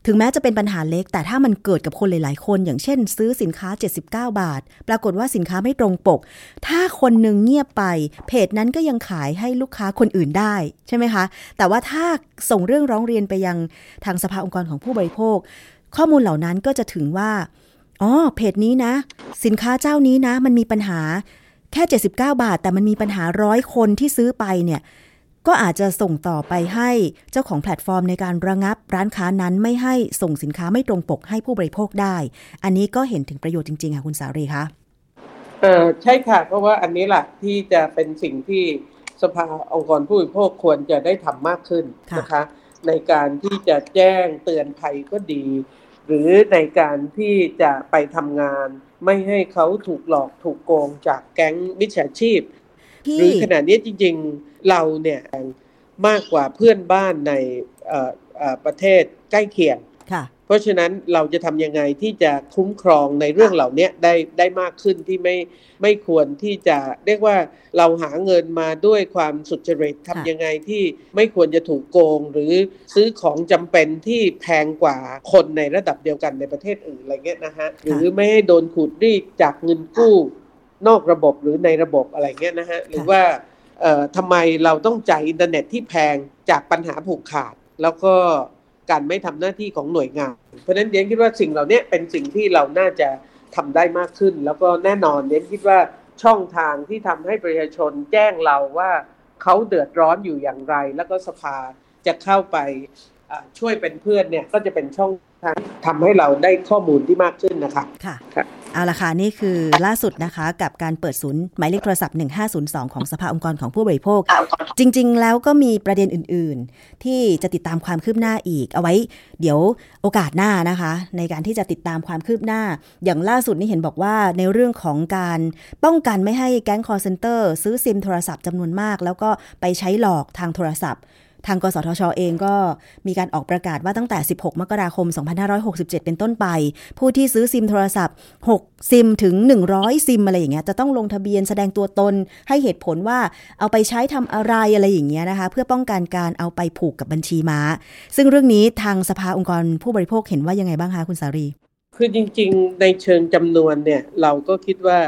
ถึงแม้จะเป็นปัญหาเล็ก แต่ถ้ามันเกิดกับคนหลาย ๆ คน อย่างเช่น ซื้อสินค้า 79 บาท ปรากฏว่าสินค้าไม่ตรงปก ถ้าคนหนึ่งเงียบไป เพจนั้นก็ยังขายให้ลูกค้าคนอื่นได้ใช่ไหมคะ แต่ว่าถ้าส่งเรื่องร้องเรียนไปยังทางสภาองค์กรของผู้บริโภค ข้อมูลเหล่านั้นก็จะถึงว่าอ๋อเพจนี้นะ สินค้าเจ้านี้นะ มันมีปัญหา แค่ 79 บาท แต่มันมีปัญหาร้อยคนที่ซื้อไปเนี่ยก็อาจจะส่งต่อไปให้เจ้าของแพลตฟอร์มในการระงับร้านค้านั้นไม่ให้ส่งสินค้าไม่ตรงปกให้ผู้บริโภคได้ อันนี้ก็เห็นถึงประโยชน์จริงๆค่ะคุณสารีคะเออใช่ค่ะ เพราะว่าอันนี้แหละที่จะเป็นสิ่งที่สภาองค์กรผู้บริโภคควรจะได้ทำมากขึ้นนะคะ ในการที่จะแจ้งเตือนภัยก็ดี หรือในการที่จะไปทำงาน ไม่ให้เขาถูกหลอกถูกโกงจากแก๊งมิจฉาชีพ หรือขณะนี้จริง ๆเราเนี่ยมากกว่าเพื่อนบ้านในประเทศใกล้เคียงเพ ราะฉะนั้นเราจะทำยังไงที่จะคุ้มครองในเรื่องเหล่านี้ได้ได้มากขึ้นที่ไม่ไม่ควรที่จะเรียกว่าเราหาเงินมาด้วยความสุจริตทำยังไงที่ไม่ควรจะถูกโกง หรือซื้อของจำเป็นที่แพงกว่าคนในระดับเดียวกันในประเทศอื่นอะไรเงี้ยนะฮะหรือไม่ให้โดนขูดรีดจากเงินกู้ นอกระบบหรือในระบบอะไรเงี้ยนะฮะหรือว่าทำไมเราต้องจ่ายอินเทอร์เน็ตที่แพงจากปัญหาผูกขาด แล้วก็ การไม่ทำหน้าที่ของหน่วยงาน เพราะฉะนั้นเดียนคิดว่าสิ่งเหล่านี้เป็นสิ่งที่เราน่าจะทำได้มากขึ้น แล้วก็แน่นอนเดียนคิดว่าช่องทางที่ทำให้ประชาชนแจ้งเราว่าเขาเดือดร้อนอยู่อย่างไร แล้วก็สภาจะเข้าไปช่วยเป็นเพื่อนเนี่ยก็จะเป็นช่องทางทำให้เราได้ข้อมูลที่มากขึ้นนะคะค่ะ เอาละค่ะนี่คือล่าสุดนะคะกับการเปิดศูนย์หมายเลขโทรศัพท์ 1502 ของสภาองค์กรของผู้บริโภค จริง ๆ แล้วก็มีประเด็นอื่น ๆ ที่จะติดตามความคืบหน้าอีก เอาไว้เดี๋ยวโอกาสหน้านะคะ ในการที่จะติดตามความคืบหน้า อย่างล่าสุดนี่เห็นบอกว่าในเรื่องของการป้องกันไม่ให้แก๊งคอร์เซนเตอร์ซื้อซิมโทรศัพท์จำนวนมาก แล้วก็ไปใช้หลอกทางโทรศัพท์ ทางกสทชอเองก็มีการออกประกาศว่าตั้งแต่ 16 มกราคม 2567 เป็นต้นไป ผู้ที่ซื้อซิมโทรศัพท์ 6 ซิมถึง 100 ซิมอะไรอย่างเงี้ยจะต้องลงทะเบียนแสดงตัวตนให้เหตุผลว่าเอาไปใช้ทำอะไรอะไรอย่างเงี้ยนะคะ เพื่อป้องกันการเอาไปผูกกับบัญชีม้า ซึ่งเรื่องนี้ทางสภาองค์กรผู้บริโภคเห็นว่ายังไงบ้างคะคุณสารี คือจริง ๆ ในเชิงจำนวนเนี่ยเราก็คิดว่า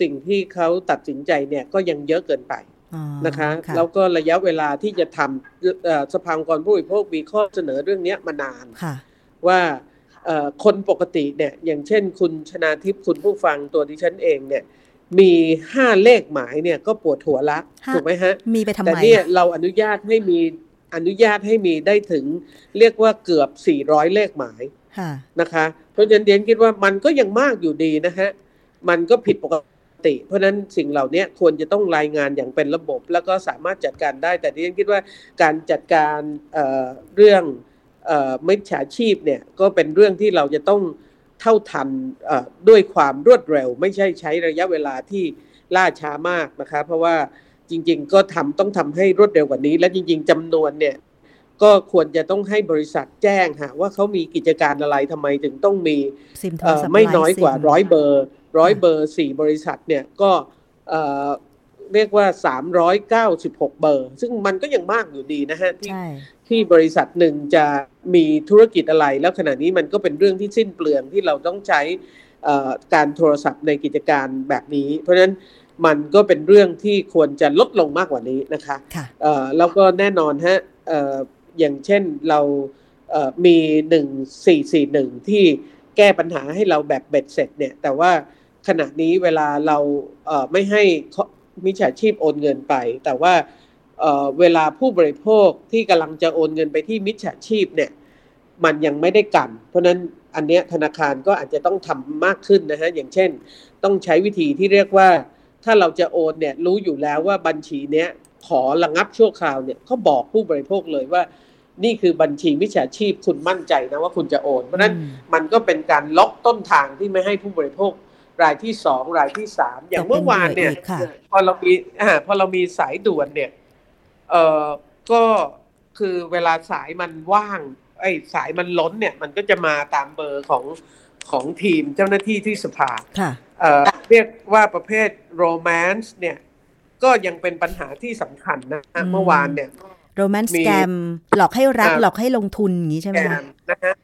สิ่งที่เขาตัดสินใจเนี่ยก็ยังเยอะเกินไป นะคะแล้วก็ระยะเวลาที่จะทำสภาองค์กรผู้บริโภคมีข้อเสนอเรื่องนี้มานานว่าคนปกติเนี่ยอย่างเช่นคุณชนาทิพย์คุณผู้ฟังตัวดิฉันเองเนี่ยมีห้าเลขหมายเนี่ยก็ปวดหัวละถูกไหมฮะมีไปทำไมแต่เนี่ยเราอนุญาตให้มีอนุญาตให้มีได้ถึงเรียกว่าเกือบสี่ร้อยเลขหมายนะคะ เพราะฉะนั้นเดียนคิดว่ามันก็ยังมากอยู่ดีนะฮะ มันก็ผิดปกติ เพราะฉะนั้นสิ่งเหล่านี้ควรจะต้องรายงานอย่างเป็นระบบ แล้วก็สามารถจัดการได้ แต่เดียนคิดว่าการจัดการเเรื่องมิจฉาชีพเนี่ยก็เป็นเรื่องที่เราจะต้องเท่าทันด้วยความรวดเร็ว ไม่ใช่ใช้ระยะเวลาที่ล่าช้ามากนะคะเพราะว่าจริง ๆ ก็ทำต้องทำให้รวดเร็วกว่านี้ และจริง ๆจำนวนเนี่ยก็ควรจะต้องให้บริษัทแจ้งฮะว่าเขามีกิจการอะไรทำไมถึงต้องมีไม่น้อยกว่าร้อยเบอร์ ร้อยเบอร์สี่บริษัทเนี่ยก็เรียกว่า 396 เบอร์ ซึ่งมันก็ยังมากอยู่ดีนะฮะที่ที่บริษัทหนึ่งจะมีธุรกิจอะไร แล้วขณะนี้มันก็เป็นเรื่องที่สิ้นเปลืองที่เราต้องใช้การโทรศัพท์ในกิจการแบบนี้ เพราะฉะนั้นมันก็เป็นเรื่องที่ควรจะลดลงมากกว่านี้นะคะคะแล้วก็แน่นอนฮะอย่างเช่นเรามีหนึ่งสี่สี่หนึ่งที่แก้ปัญหาให้เราแบบเบ็ดเสร็จเนี่ยแต่ว่า ขณะนี้เวลาเราไม่ให้มิจฉาชีพโอนเงินไป แต่ว่าเวลาผู้บริโภคที่กำลังจะโอนเงินไปที่มิจฉาชีพเนี่ยมันยังไม่ได้กัน เพราะนั้นอันเนี้ยธนาคารก็อาจจะต้องทำมากขึ้นนะฮะอย่างเช่น ต้องใช้วิธีที่เรียกว่า ถ้าเราจะโอนเนี่ยรู้อยู่แล้วว่าบัญชีเนี้ยขอระงับชั่วคราวเนี่ยเขาบอกผู้บริโภคเลยว่า นี่คือบัญชีมิจฉาชีพคุณมั่นใจนะว่าคุณจะโอน เพราะนั้นมันก็เป็นการล็อกต้นทางที่ไม่ให้ผู้บริโภค รายที่สองรายที่สามอย่างเมื่อวานเนี่ยพอเรามีอ่าพอเรามีสายด่วนเนี่ยเอ่อก็คือเวลาสายมันว่างไอ้สายมันล้นเนี่ย มันก็จะมาตามเบอร์ของของทีมเจ้าหน้าที่ที่สภาเอ่อเรียกว่าประเภทโรแมนต์เนี่ย ก็ยังเป็นปัญหาที่สำคัญนะเมื่อวานเนี่ยโรแมนต์สแกมหลอกให้รักหลอกให้ลงทุนอย่างนี้ใช่ไหมคะนะฮะ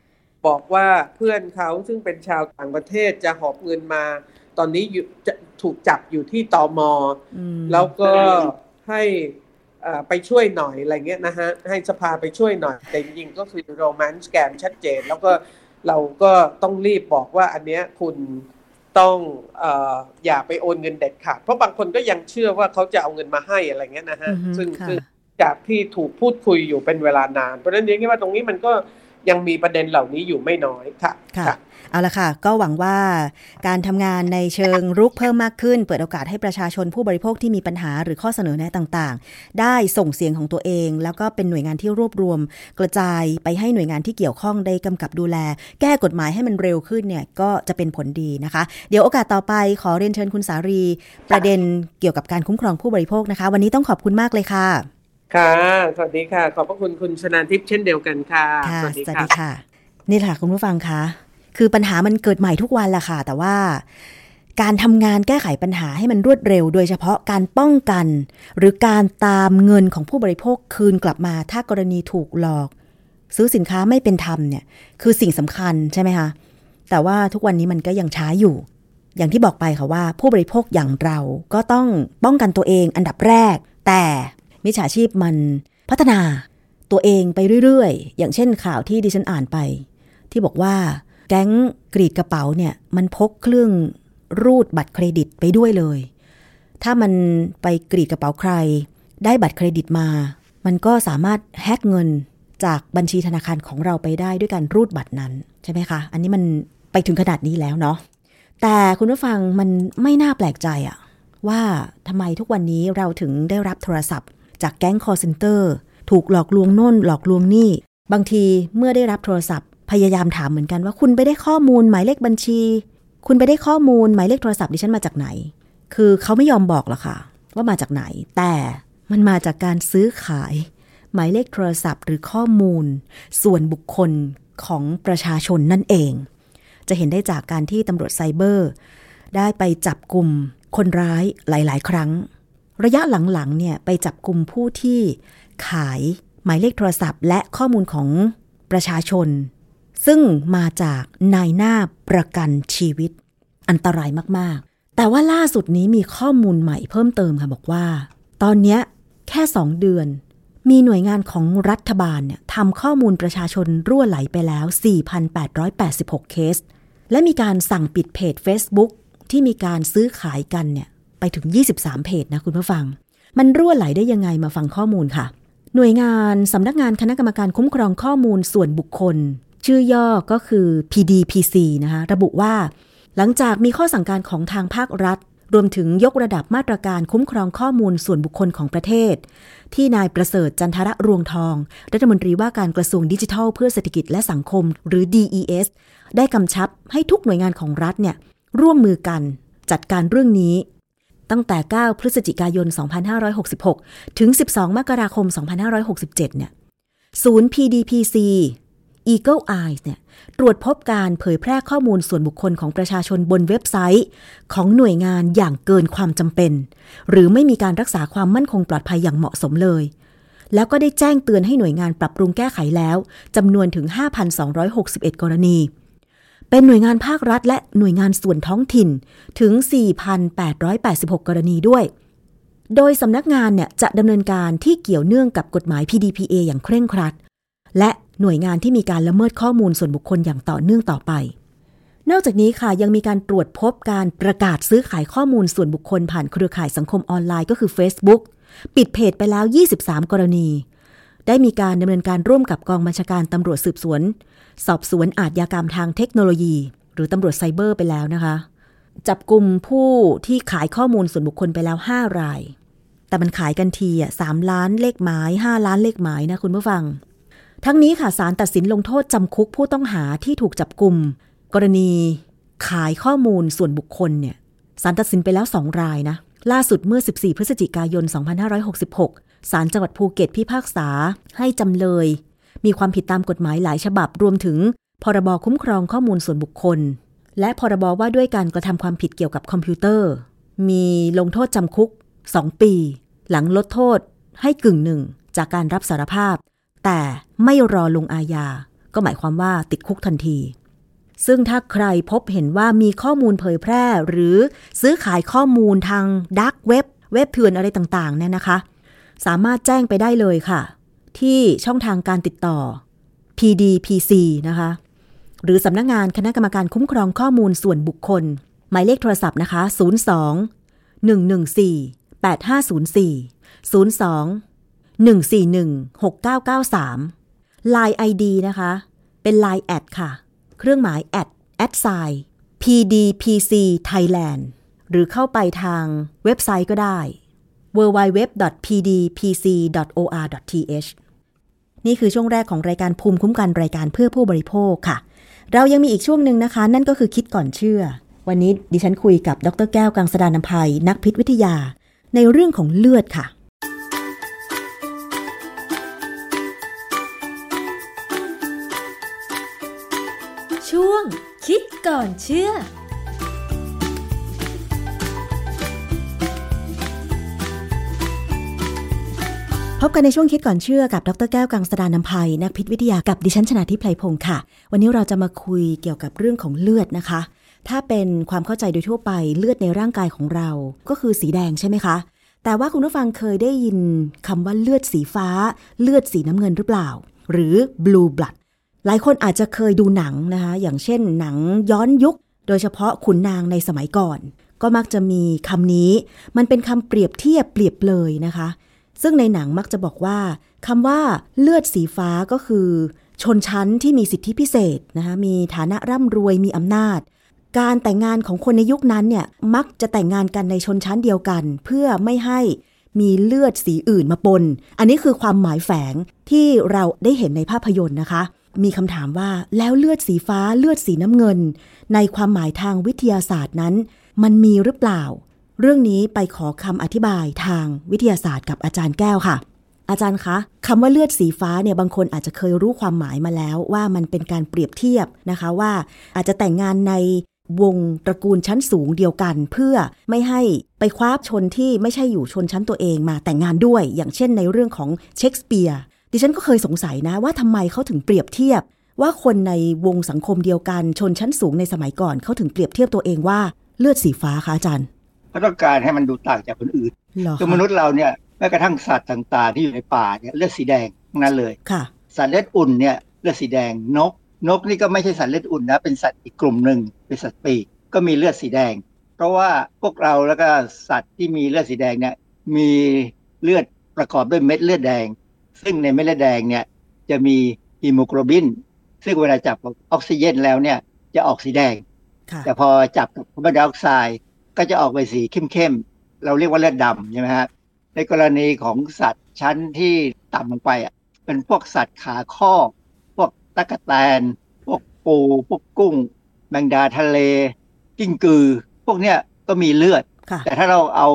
บอกว่าเพื่อนเขาซึ่งเป็นชาวต่างประเทศจะหอบเงินมา ตอนนี้อยู่จะถูกจับอยู่ที่ตอมอแล้วก็ให้ไปช่วยหน่อยอะไรเงี้ยนะฮะให้สภาไปช่วยหน่อย แต่จริงๆก็คือโรแมนต์แกมชัดเจน แล้วก็เราก็ต้องรีบบอกว่าอันเนี้ยคุณต้องออย่าไปโอนเงินเด็ดขาด เพราะบางคนก็ยังเชื่อว่าเขาจะเอาเงินมาให้อะไรเงี้ยนะฮะซึ่งซึ่งจากที่ถูกพูดคุยอยู่เป็นเวลานาน เพราะฉะนั้นเรียกว่าตรงนี้มันก็ ยังมีประเด็นเหล่านี้อยู่ไม่น้อยค่ะค่ะเอาละค่ะ ก็หวังว่าการทำงานในเชิงรุกเพิ่มมากขึ้น เปิดโอกาสให้ประชาชนผู้บริโภคที่มีปัญหาหรือข้อเสนอแนะต่างๆ ได้ส่งเสียงของตัวเอง แล้วก็เป็นหน่วยงานที่รวบรวม กระจายไปให้หน่วยงานที่เกี่ยวข้องได้กำกับดูแล แก้กฎหมายให้มันเร็วขึ้นเนี่ยก็จะเป็นผลดีนะคะ เดี๋ยวโอกาสต่อไปขอเรียนเชิญคุณสารี ประเด็นเกี่ยวกับการคุ้มครองผู้บริโภคนะคะ วันนี้ต้องขอบคุณมากเลยค่ะ ค่ะ สวัสดีค่ะ ขอบพระคุณคุณชนาทิพย์เช่นเดียวกันค่ะ สวัสดีค่ะ นี่แหละคุณผู้ฟังคะ คือปัญหามันเกิดใหม่ทุกวันแหละค่ะ แต่ว่าการทำงานแก้ไขปัญหาให้มันรวดเร็ว โดยเฉพาะการป้องกัน หรือการตามเงินของผู้บริโภคคืนกลับมา ถ้ากรณีถูกหลอก ซื้อสินค้าไม่เป็นธรรมเนี่ย คือสิ่งสำคัญใช่ไหมคะ แต่ว่าทุกวันนี้มันก็ยังช้าอยู่ อย่างที่บอกไปค่ะว่า ผู้บริโภคอย่างเราก็ต้องป้องกันตัวเองอันดับแรก แต่ มิจฉาชีพมันพัฒนาตัวเองไปเรื่อยๆ อย่างเช่นข่าวที่ดิฉันอ่านไป ที่บอกว่าแก๊งกรีดกระเป๋าเนี่ยมันพกเครื่องรูดบัตรเครดิตไปด้วยเลย ถ้ามันไปกรีดกระเป๋าใคร ได้บัตรเครดิตมา มันก็สามารถแฮกเงินจากบัญชีธนาคารของเราไปได้ด้วยการรูดบัตรนั้นใช่ไหมคะ อันนี้มันไปถึงขนาดนี้แล้วเนาะ แต่คุณผู้ฟังมันไม่น่าแปลกใจอะว่าทำไมทุกวันนี้เราถึงได้รับโทรศัพท์ จากแก๊งคอร์เซนเตอร์ ถูกหลอกลวงน่นหลอกลวงนี่ บางทีเมื่อได้รับโทรศัพท์ พยายามถามเหมือนกันว่าคุณไปได้ข้อมูลหมายเลขบัญชี คุณไปได้ข้อมูลหมายเลขโทรศัพท์ดิฉันมาจากไหน คือเขาไม่ยอมบอกหรอกค่ะ ว่ามาจากไหน แต่มันมาจากการซื้อขาย หมายเลขโทรศัพท์ หรือข้อมูล ส่วนบุคคลของประชาชนนั่นเอง จะเห็นได้จากการที่ตำรวจไซเบอร์ ได้ไปจับกลุ่มคนร้ายหลาย ๆ ครั้ง ระยะหลังๆเนี่ยไปจับกลุ่มผู้ที่ขายหมายเลขโทรศัพท์ และข้อมูลของประชาชน ซึ่งมาจากนายหน้าประกันชีวิต อันตรายมากๆ แต่ว่าล่าสุดนี้มีข้อมูลใหม่เพิ่มเติมค่ะบอกว่า ตอนนี้แค่สองเดือน มีหน่วยงานของรัฐบาลเนี่ยทำข้อมูลประชาชนรั่วไหลไปแล้ว 4,886 เคส และมีการสั่งปิดเพจ Facebook ที่มีการซื้อขายกันเนี่ย ไปถึง 23 เพจนะคุณผู้ฟัง มันรั่วไหลได้ยังไงมาฟังข้อมูลค่ะ หน่วยงานสำนักงานคณะกรรมการคุ้มครองข้อมูลส่วนบุคคล ชื่อย่อก็คือ PDPC นะคะระบุว่า หลังจากมีข้อสั่งการของทางภาครัฐ รวมถึงยกระดับมาตรการคุ้มครองข้อมูลส่วนบุคคลของประเทศ ที่นายประเสริฐจันทระรวงทอง รัฐมนตรีว่าการกระทรวงดิจิทัล เพื่อเศรษฐกิจและสังคม หรือ DES ได้กำชับให้ทุกหน่วยงานของรัฐเนี่ยร่วมมือกันจัดการเรื่องนี้ ตั้งแต่ 9 พฤศจิกายน 2566 ถึง 12 มกราคม 2567 เนี่ย ศูนย์ PDPC Eagle Eyes เนี่ย ตรวจพบการเผยแพร่ข้อมูลส่วนบุคคลของประชาชนบนเว็บไซต์ ของหน่วยงานอย่างเกินความจำเป็น หรือไม่มีการรักษาความมั่นคงปลอดภัยอย่างเหมาะสมเลย แล้วก็ได้แจ้งเตือนให้หน่วยงานปรับปรุงแก้ไขแล้วจำนวนถึง 5,261 กรณี เป็นหน่วยงานภาครัฐ และหน่วยงานส่วนท้องถิ่นถึง 4,886 กรณีด้วย โดยสำนักงานเนี่ยจะดำเนินการที่เกี่ยวเนื่องกับกฎหมาย PDPA อย่างเคร่งครัด และหน่วยงานที่มีการละเมิดข้อมูลส่วนบุคคลอย่างต่อเนื่องต่อไป นอกจากนี้ค่ะยังมีการตรวจพบการประกาศซื้อขายข้อมูลส่วนบุคคลผ่านเครือข่ายสังคมออนไลน์ก็คือ Facebook ปิดเพจไปแล้ว 23 กรณี ได้มีการดำเนินการร่วมกับกองบัญชาการตำรวจสืบสวน สอบสวนอาชญากรรมทางเทคโนโลยี หรือตำรวจไซเบอร์ไปแล้วนะคะ จับกลุ่มผู้ที่ขายข้อมูลส่วนบุคคลไปแล้ว 5 ราย แต่มันขายกันทีอะสล้านเลขหมาย 5 ล้านเลขหมายนะคุณผู้ฟัง ทั้งนี้ค่ะศาลตัดสินลงโทษจำคุกผู้ต้องหาที่ถูกจับกลุ่มกรณีขายข้อมูลส่วนบุคคลเนี่ยศาลตัดสินไปแล้ว 2 รายนะ ล่าสุดเมื่อ 14 พฤศจิกายน 2566 ศาลจังหวัดภูเก็ตพิพากษาให้จำเลย มีความผิดตามกฎหมายหลายฉบับรวมถึง พรบคุ้มครองข้อมูลส่วนบุคคล และพรบว่าด้วยการกระทำความผิดเกี่ยวกับคอมพิวเตอร์ มีลงโทษจำคุก 2 ปี หลังลดโทษให้กึ่งหนึ่งจากการรับสารภาพ แต่ไม่รอลงอาญา ก็หมายความว่าติดคุกทันที ซึ่งถ้าใครพบเห็นว่ามีข้อมูลเผยแพร่ หรือซื้อขายข้อมูลทางดักเว็บ เว็บเถื่อนอะไรต่างๆเนี่ยนะคะ สามารถแจ้งไปได้เลยค่ะ ที่ช่องทางการติดต่อ PDPC นะคะ หรือสำนักงงานคณะกรรมการคุ้มครองข้อมูลส่วนบุคคล หมายเลขโทรศัพท์นะคะ 02 114 8504 02 141 6993 Line ID นะคะ เป็น Line แอดค่ะ เครื่องหมายแอดแอดไซ PDPC Thailand หรือเข้าไปทางเว็บไซต์ก็ได้ www.pdpc.or.th นี่คือช่วงแรกของรายการภูมิคุ้มกันรายการเพื่อผู้บริโภคค่ะ เรายังมีอีกช่วงหนึ่งนะคะ นั่นก็คือคิดก่อนเชื่อ วันนี้ดิฉันคุยกับดรแก้วกังสดานนภัย นักพิษวิทยา ในเรื่องของเลือดค่ะ ช่วงคิดก่อนเชื่อ พบกันในช่วงคิดก่อนเชื่อกับดรแก้วกังสดานนภัย นักพิษวิทยากับดิฉันชนะทิพไพรพงศ์ค่ะ วันนี้เราจะมาคุยเกี่ยวกับเรื่องของเลือดนะคะ ถ้าเป็นความเข้าใจโดยทั่วไปเลือดในร่างกายของเราก็คือสีแดงใช่ไหมคะ แต่ว่าคุณผู้ฟังเคยได้ยินคำว่าเลือดสีฟ้า เลือดสีน้ำเงินหรือเปล่า หรือ blue blood หลายคนอาจจะเคยดูหนังนะคะ อย่างเช่นหนังย้อนยุค โดยเฉพาะขุนนางในสมัยก่อน ก็มักจะมีคำนี้ มันเป็นคำเปรียบเทียบเปรียบเลยนะคะ ซึ่งในหนังมักจะบอกว่าคำว่าเลือดสีฟ้าก็คือ ชนชั้นที่มีสิทธิพิเศษนะคะมีฐานะร่ำรวยมีอำนาจ การแต่งงานของคนในยุคนั้นเนี่ยมักจะแต่งงานกันในชนชั้นเดียวกัน เพื่อไม่ให้มีเลือดสีอื่นมาปน อันนี้คือความหมายแฝงที่เราได้เห็นในภาพยนตร์นะคะ มีคำถามว่าแล้วเลือดสีฟ้าเลือดสีน้ำเงิน ในความหมายทางวิทยาศาสตร์นั้น มันมีหรือเปล่า เรื่องนี้ไปขอคำอธิบายทางวิทยาศาสตร์กับอาจารย์แก้วค่ะ อาจารย์คะคำว่าเลือดสีฟ้าเนี่ยบางคนอาจจะเคยรู้ความหมายมาแล้ว ว่ามันเป็นการเปรียบเทียบนะคะว่า อาจจะแต่งงานในวงตระกูลชั้นสูงเดียวกัน เพื่อไม่ให้ไปคว้าชนที่ไม่ใช่อยู่ชนชั้นตัวเองมาแต่งงานด้วย อย่างเช่นในเรื่องของเชคสเปียร์ดิฉันก็เคยสงสัยนะว่าทำไมเขาถึงเปรียบเทียบ ว่าคนในวงสังคมเดียวกันชนชั้นสูงในสมัยก่อนเขาถึงเปรียบเทียบตัวเองว่าเลือดสีฟ้าคะอาจารย์ เขาต้องการให้มันดูต่างจากคนอื่นเหรอคือคะมนุษย์เราเนี่ยแม้กระทั่งสัตว์ต่างๆ ที่อยู่ในป่าเนี่ยเลือดสีแดงทั้งนั้นเลยค่ะ สัตว์เลือดอุ่นเนี่ยเลือดสีแดงนก นกนี่ก็ไม่ใช่สัตว์เลือดอุ่นนะเป็นสัตว์อีกกลุ่มหนึ่งเป็นสัตว์ปีกก็มีเลือดสีแดง เพราะว่าพวกเราแล้วก็สัตว์ที่มีเลือดสีแดงเนี่ยมีเลือดประกอบด้วยเม็ดเลือดแดง ซึ่งในเม็ดเลือดแดงเนี่ยจะมีฮีโมโกลบิน ซึ่งเวลาจับกับออกซิเจนแล้วเนี่ยจะออกสีแดงค่ะแต่พอจับกับคาร์บอนไดออกไซด์ ก็จะออกไปสีเข้มๆ เราเรียกว่าเลือดดำใช่ไหมฮะในกรณีของสัตว์ชั้นที่ต่ำลงไปอะเป็นพวกสัตว์ขาข้อ พวกตะกแตน พวกปู พวกกุ้ง แมงดาทะเล กิ้งกือ พวกเนี้ยก็มีเลือดค่ะแต่ถ้าเราเอา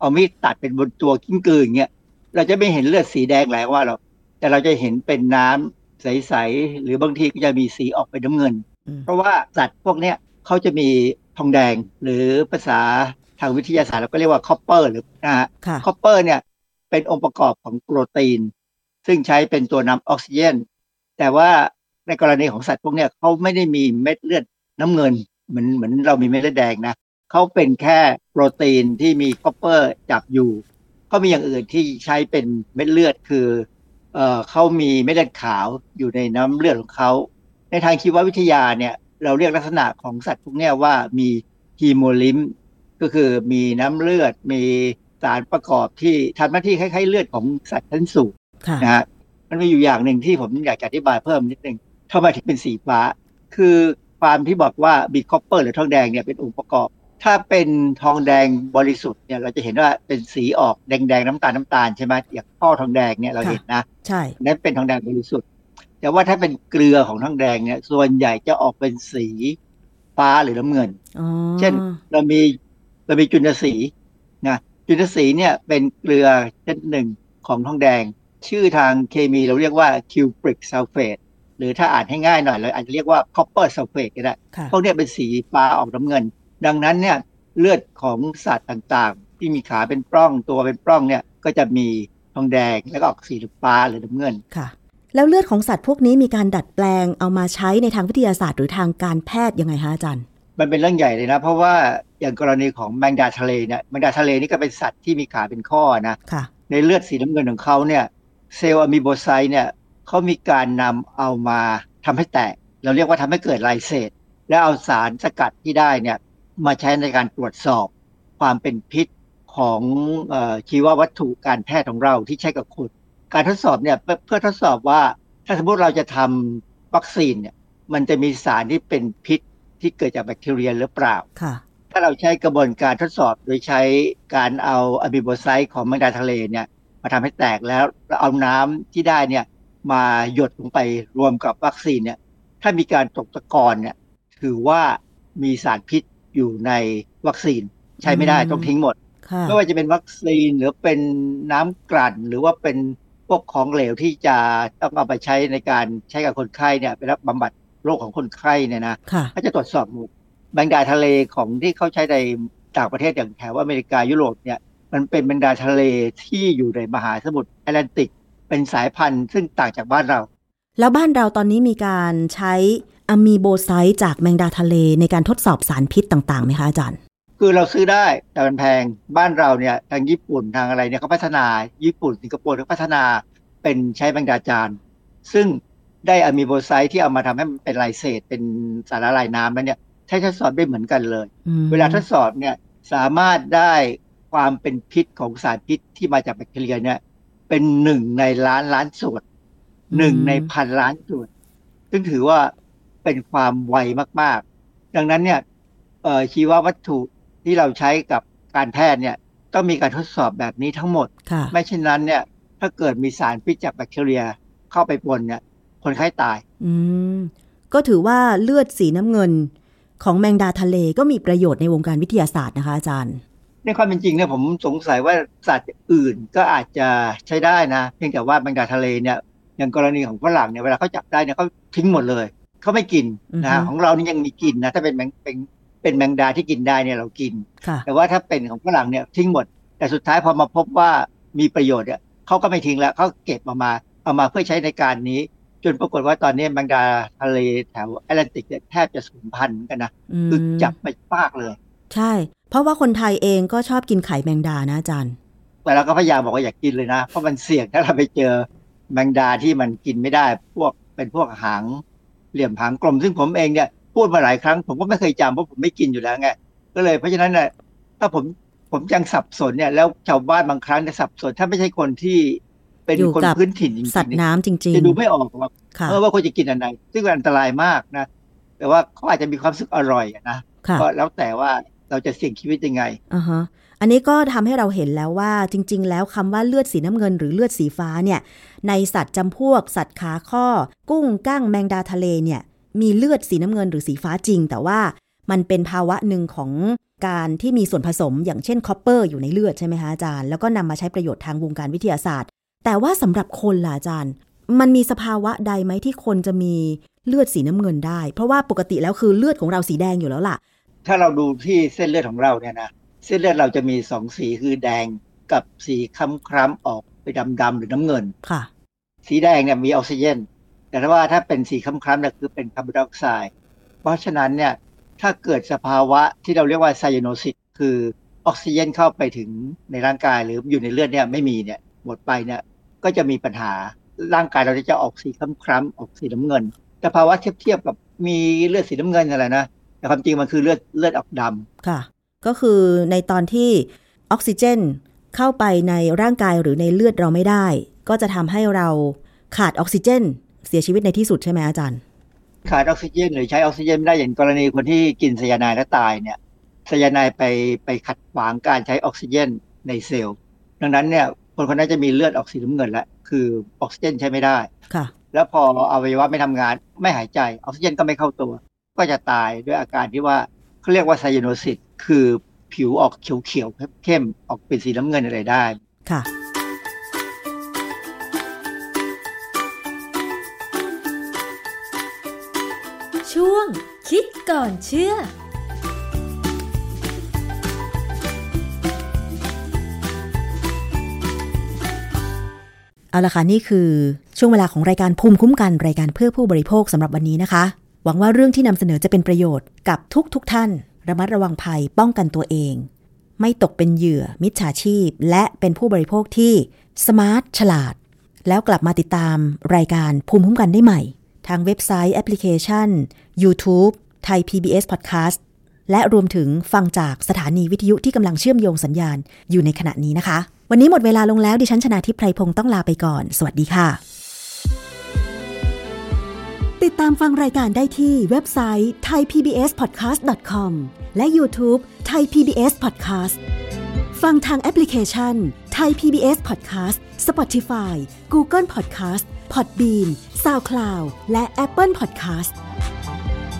เอามีดตัดเป็นบนตัวกิ้งกืออย่างเงี้ยเราจะไม่เห็นเลือดสีแดงไหลว่าหรอกแต่เราจะเห็นเป็นน้ำใส ๆ หรือบางทีก็จะมีสีออกเป็นน้ำเงินอืมเพราะว่าสัตว์พวกเนี้ยเขาจะมี ทองแดง หรือภาษาทางวิทยาศาสตร์เราก็เรียกว่า copper หรือนะฮะค่ะ copper เนี่ยเป็นองค์ประกอบของโปรตีน ซึ่งใช้เป็นตัวนำออกซิเจนแต่ว่าในกรณีของสัตว์พวกเนี้ยเขาไม่ได้มีเม็ดเลือดน้ำเงินเหมือนเหมือนเรามีเม็ดเลือดแดงนะเขาเป็นแค่โปรตีนที่มี copper จับอยู่ ก็มีอย่างอื่นที่ใช้เป็นเม็ดเลือดคือเอ่อเขามีเม็ดเลือดขาวอยู่ในน้ำเลือดของเขาในทางชีววิทยาเนี่ย เราเรียกลักษณะของสัตว์พวกเนี้ยว่ามี hemolymph ก็คือมีน้ำเลือด มีสารประกอบที่ทำหน้าที่คล้ายๆเลือดของสัตว์ชั้นสูงค่ะนะฮะมันมีอยู่อย่างหนึ่งที่ผมอยากจะอธิบายเพิ่มนิดนึงทำไมถึงเป็นสีฟ้า คือความที่บอกว่ามี copper หรือทองแดงเนี่ยเป็นองค์ประกอบ ถ้าเป็นทองแดงบริสุทธิ์เนี่ยเราจะเห็นว่าเป็นสีออกแดงๆน้ำตาลน้ำตาลใช่ไหมอย่างท่อทองแดงเนี่ยเราค่ะเห็นนะใช่นั่นเป็นทองแดงบริสุทธิ์ แต่ว่าถ้าเป็นเกลือของทองแดงเนี่ย ส่วนใหญ่จะออกเป็นสีฟ้าหรือน้ำเงินอ๋อเช่นเรามีเรามีจุนสีนะจุนสีเนี่ยเป็นเกลือชนิดหนึ่งของทองแดง ชื่อทางเคมีเราเรียกว่า cupric sulfate หรือถ้าอ่านให้ง่ายหน่อยเราอาจจะเรียกว่า copper sulfate ก็ได้ค่ะพวกเนี้ยเป็นสีฟ้าออกน้ำเงิน ดังนั้นเนี่ยเลือดของสัตว์ต่างๆ ที่มีขาเป็นปล้องตัวเป็นปล้องเนี่ยก็จะมีทองแดงแล้วก็ออกสีฟ้าหรือน้ำเงินค่ะ แล้วเลือดของสัตว์พวกนี้มีการดัดแปลงเอามาใช้ในทางวิทยาศาสตร์หรือทางการแพทย์ยังไงคะอาจารย์ มันเป็นเรื่องใหญ่เลยนะ เพราะว่าอย่างกรณีของแมงดาทะเลเนี่ยแมงดาทะเลนี่ก็เป็นสัตว์ที่มีขาเป็นข้อนะค่ะในเลือดสีน้ำเงินของเขาเนี่ยเซลล์อะมีโบไซต์เนี่ยเขามีการนำเอามาทำให้แตก เราเรียกว่าทำให้เกิดไลเซตแล้วเอาสารสกัดที่ได้เนี่ยมาใช้ในการตรวจสอบความเป็นพิษของเออชีววัตถุการแพทย์ของเราที่ใช้กับคน การทดสอบเนี่ยเพื่อเพื่อทดสอบว่าถ้าสมมติเราจะทำวัคซีนเนี่ย มันจะมีสารที่เป็นพิษที่เกิดจากแบคทีเรียหรือเปล่าค่ะถ้าเราใช้กระบวนการทดสอบโดยใช้การเอาอะมิโบไซต์ของแมงดาทะเลเนี่ยมาทำให้แตกแล้วแล้วเอาน้ำที่ได้เนี่ยมาหยดลงไปรวมกับวัคซีนเนี่ย ถ้ามีการตกตะกอนเนี่ยถือว่ามีสารพิษอยู่ในวัคซีนใช้ไม่ได้อืมต้องทิ้งหมดค่ะไม่ว่าจะเป็นวัคซีนหรือเป็นน้ำกลั่นหรือว่าเป็น พวกของเหลวที่จะต้องเอาไปใช้ในการใช้กับคนไข้เนี่ยไปรับบำบัดโรคของคนไข้เนี่ยนะค่ะเขาจะตรวจสอบหมดแมงดาทะเลของที่เขาใช้ในต่างประเทศอย่างแถวอเมริกายุโรปเนี่ย มันเป็นแมงดาทะเลที่อยู่ในมหาสมุทรแอตแลนติก เป็นสายพันธุ์ซึ่งต่างจากบ้านเรา แล้วบ้านเราตอนนี้มีการใช้อะมีโบไซต์จากแมงดาทะเลในการทดสอบสารพิษต่างๆไหมคะอาจารย์ คือเราซื้อได้แต่มันแพงบ้านเราเนี่ยทางญี่ปุ่นทางอะไรเนี่ยเขาพัฒนาญี่ปุ่นสิงคโปร์เขาพัฒนาเป็นใช้แมงดาจานซึ่งได้อะมีโบไซต์ที่เอามาทำให้มันเป็นลายเศษเป็นสารละลายน้ำแล้วเนี่ยใช้ทดสอบได้เหมือนกันเลยอืมเวลาทดสอบเนี่ยสามารถได้ความเป็นพิษของสารพิษที่มาจากแบคทีเรียเนี่ย เป็นหนึ่งในล้านล้านส่วนหนึ่งในพันล้านส่วนซึ่งถือว่าเป็นความไวมาก ๆ ดังนั้นเนี่ยเอ่อชีววัตถุ ที่เราใช้กับการแพทย์เนี่ยต้องมีการทดสอบแบบนี้ทั้งหมดค่ะไม่เช่นนั้นเนี่ย ถ้าเกิดมีสารพิษจากแบคทีเรียเข้าไปปนเนี่ย คนไข้ตาย อืมก็ถือว่าเลือดสีน้ำเงินของแมงดาทะเลก็มีประโยชน์ในวงการวิทยาศาสตร์นะคะอาจารย์ ในความเป็นจริงเนี่ยผมสงสัยว่าสัตว์อื่นก็อาจจะใช้ได้นะ เพียงแต่ว่าแมงดาทะเลเนี่ยอย่างกรณีของฝรั่งเนี่ยเวลาเขาจับได้เนี่ยเขาทิ้งหมดเลยเขาไม่กินนะอือฮะฮึของเรานี่ยังมีกินนะถ้าเป็นแมงเป็น เป็นแมงดาที่กินได้เนี่ยเรากินค่ะแต่ว่าถ้าเป็นของฝรั่งเนี่ยทิ้งหมด แต่สุดท้ายพอมาพบว่ามีประโยชน์เนี่ยเขาก็ไม่ทิ้งแล้วเขาเก็บมามาเอามาเพื่อใช้ในการนี้ จนปรากฏว่าตอนนี้แมงดาทะเลแถวแอตแลนติกเนี่ยแทบจะสูญพันธุ์เหมือนกันนะอืมคือจับไปปากเลย ใช่ เพราะว่าคนไทยเองก็ชอบกินไข่แมงดานะอาจารย์แต่เราก็พยายามบอกว่าอย่ากกินเลยนะ เพราะมันเสี่ยงถ้าเราไปเจอแมงดาที่มันกินไม่ได้ พวกเป็นพวกหางเหลี่ยมหางกลม ซึ่งผมเองเนี่ย พูดมาหลายครั้ง ผมก็ไม่เคยจำเพราะผมไม่กินอยู่แล้วไงก็เลยเพราะฉะนั้นเนี่ยถ้าผมผมยังสับสนเนี่ยแล้วชาวบ้านบางครั้งจะสับสน ถ้าไม่ใช่คนที่เป็นอยู่คนกับพื้นถิ่นจริงสัตว์ๆเนี่ยน้ำจริงจะดูไม่ออกหรอกๆค่ะเออว่าควรจะกินอะไรซึ่งมันอันตรายมากนะแต่ว่าเขาอาจจะมีความรู้สึกอร่อยอะนะค่ะก็แล้วแต่ว่าเราจะเสี่ยงชีวิตยังไงอ่าฮะอันนี้ก็ทำให้เราเห็นแล้วว่าจริง ๆ แล้วคำว่าเลือดสีน้ำเงินหรือเลือดสีฟ้าเนี่ยในสัตว์จำพวก สัตว์ขาข้อ กุ้งกั้งแมงดาทะเลเนี่ย มีเลือดสีน้ำเงินหรือสีฟ้าจริง แต่ว่ามันเป็นภาวะหนึ่งของการที่มีส่วนผสม อย่างเช่น copper อยู่ในเลือดใช่ไหมคะอาจารย์ แล้วก็นำมาใช้ประโยชน์ทางวงการวิทยาศาสตร์ แต่ว่าสำหรับคนล่ะอาจารย์ มันมีสภาวะใดไหมที่คนจะมีเลือดสีน้ำเงินได้ เพราะว่าปกติแล้วคือเลือดของเราสีแดงอยู่แล้วล่ะ ถ้าเราดูที่เส้นเลือดของเราเนี่ยนะเส้นเลือดเราจะมีสองสีคือแดงกับสีคล้ำๆออกไปดำๆหรือน้ำเงินค่ะ สีแดงเนี่ยมีออกซิเจน แต่ว่าถ้าเป็นสีคล้ำๆนี่ยคือเป็นคาร์บอนไดออกไซด์เพราะฉะนั้นเนี่ยถ้าเกิดสภาวะที่เราเรียกว่าไซยโนซิสคือออกซิเจนเข้าไปถึงในร่างกายหรืออยู่ในเลือดเนี่ยไม่มีเนี่ยหมดไปเนี่ยก็จะมีปัญหาร่างกายเราจะออกสีคล้ำๆออกสีน้ำเงิน แต่ภาวะเทียบเทียบกับมีเลือดสีน้ำเงินอะไรนะแต่ความจริงมันคือเลือดเลือดออกดำค่ะ ก็คือในตอนที่ออกซิเจนเข้าไปในร่างกายหรือในเลือดเราไม่ได้ ก็จะทำให้เราขาดออกซิเจน เสียชีวิตในที่สุดใช่ไหมอาจารย์ ขาดออกซิเจนหรือใช้ออกซิเจนไม่ได้อย่างกรณีคนที่กินไซยาไนด์แล้วตายเนี่ยไซยาไนด์ไปไปขัดขวางการใช้ออกซิเจนในเซลล์ดังนั้นเนี่ยคนคนนั้นจะมีเลือดออกสีน้ำเงินแล้วคือออกซิเจนใช้ไม่ได้ค่ะแล้วพออวัยวะไม่ทำงานไม่หายใจออกซิเจนก็ไม่เข้าตัว ก็จะตายด้วยอาการที่ว่าเขาเรียกว่า cyanosis คือผิวออกเขียวๆเข้มๆออกเป็นสีน้ำเงินอะไรได้ค่ะ ก่อนเชื่อเอาละค่ะนี่คือช่วงเวลาของรายการภูมิคุ้มกันรายการเพื่อผู้บริโภคสำหรับวันนี้นะคะ หวังว่าเรื่องที่นำเสนอจะเป็นประโยชน์กับทุกทุกท่าน ระมัดระวังภัยป้องกันตัวเอง ไม่ตกเป็นเหยื่อ มิจฉาชีพ และเป็นผู้บริโภคที่สมาร์ทฉลาด แล้วกลับมาติดตามรายการภูมิคุ้มกันได้ใหม่ ทางเว็บไซต์แอปพลิเคชัน YouTube ไทย PBS Podcast และรวมถึงฟังจากสถานีวิทยุที่กำลังเชื่อมโยงสัญญาณอยู่ในขณะนี้นะคะ วันนี้หมดเวลาลงแล้วดิฉันชนะทิพไพรพงศ์ต้องลาไปก่อน สวัสดีค่ะ ติดตามฟังรายการได้ที่เว็บไซต์ thaipbspodcast.com และ YouTube Thai PBS Podcast ฟังทางแอปพลิเคชัน Thai PBS Podcast Spotify Google Podcast Podbean SoundCloud และ Apple Podcast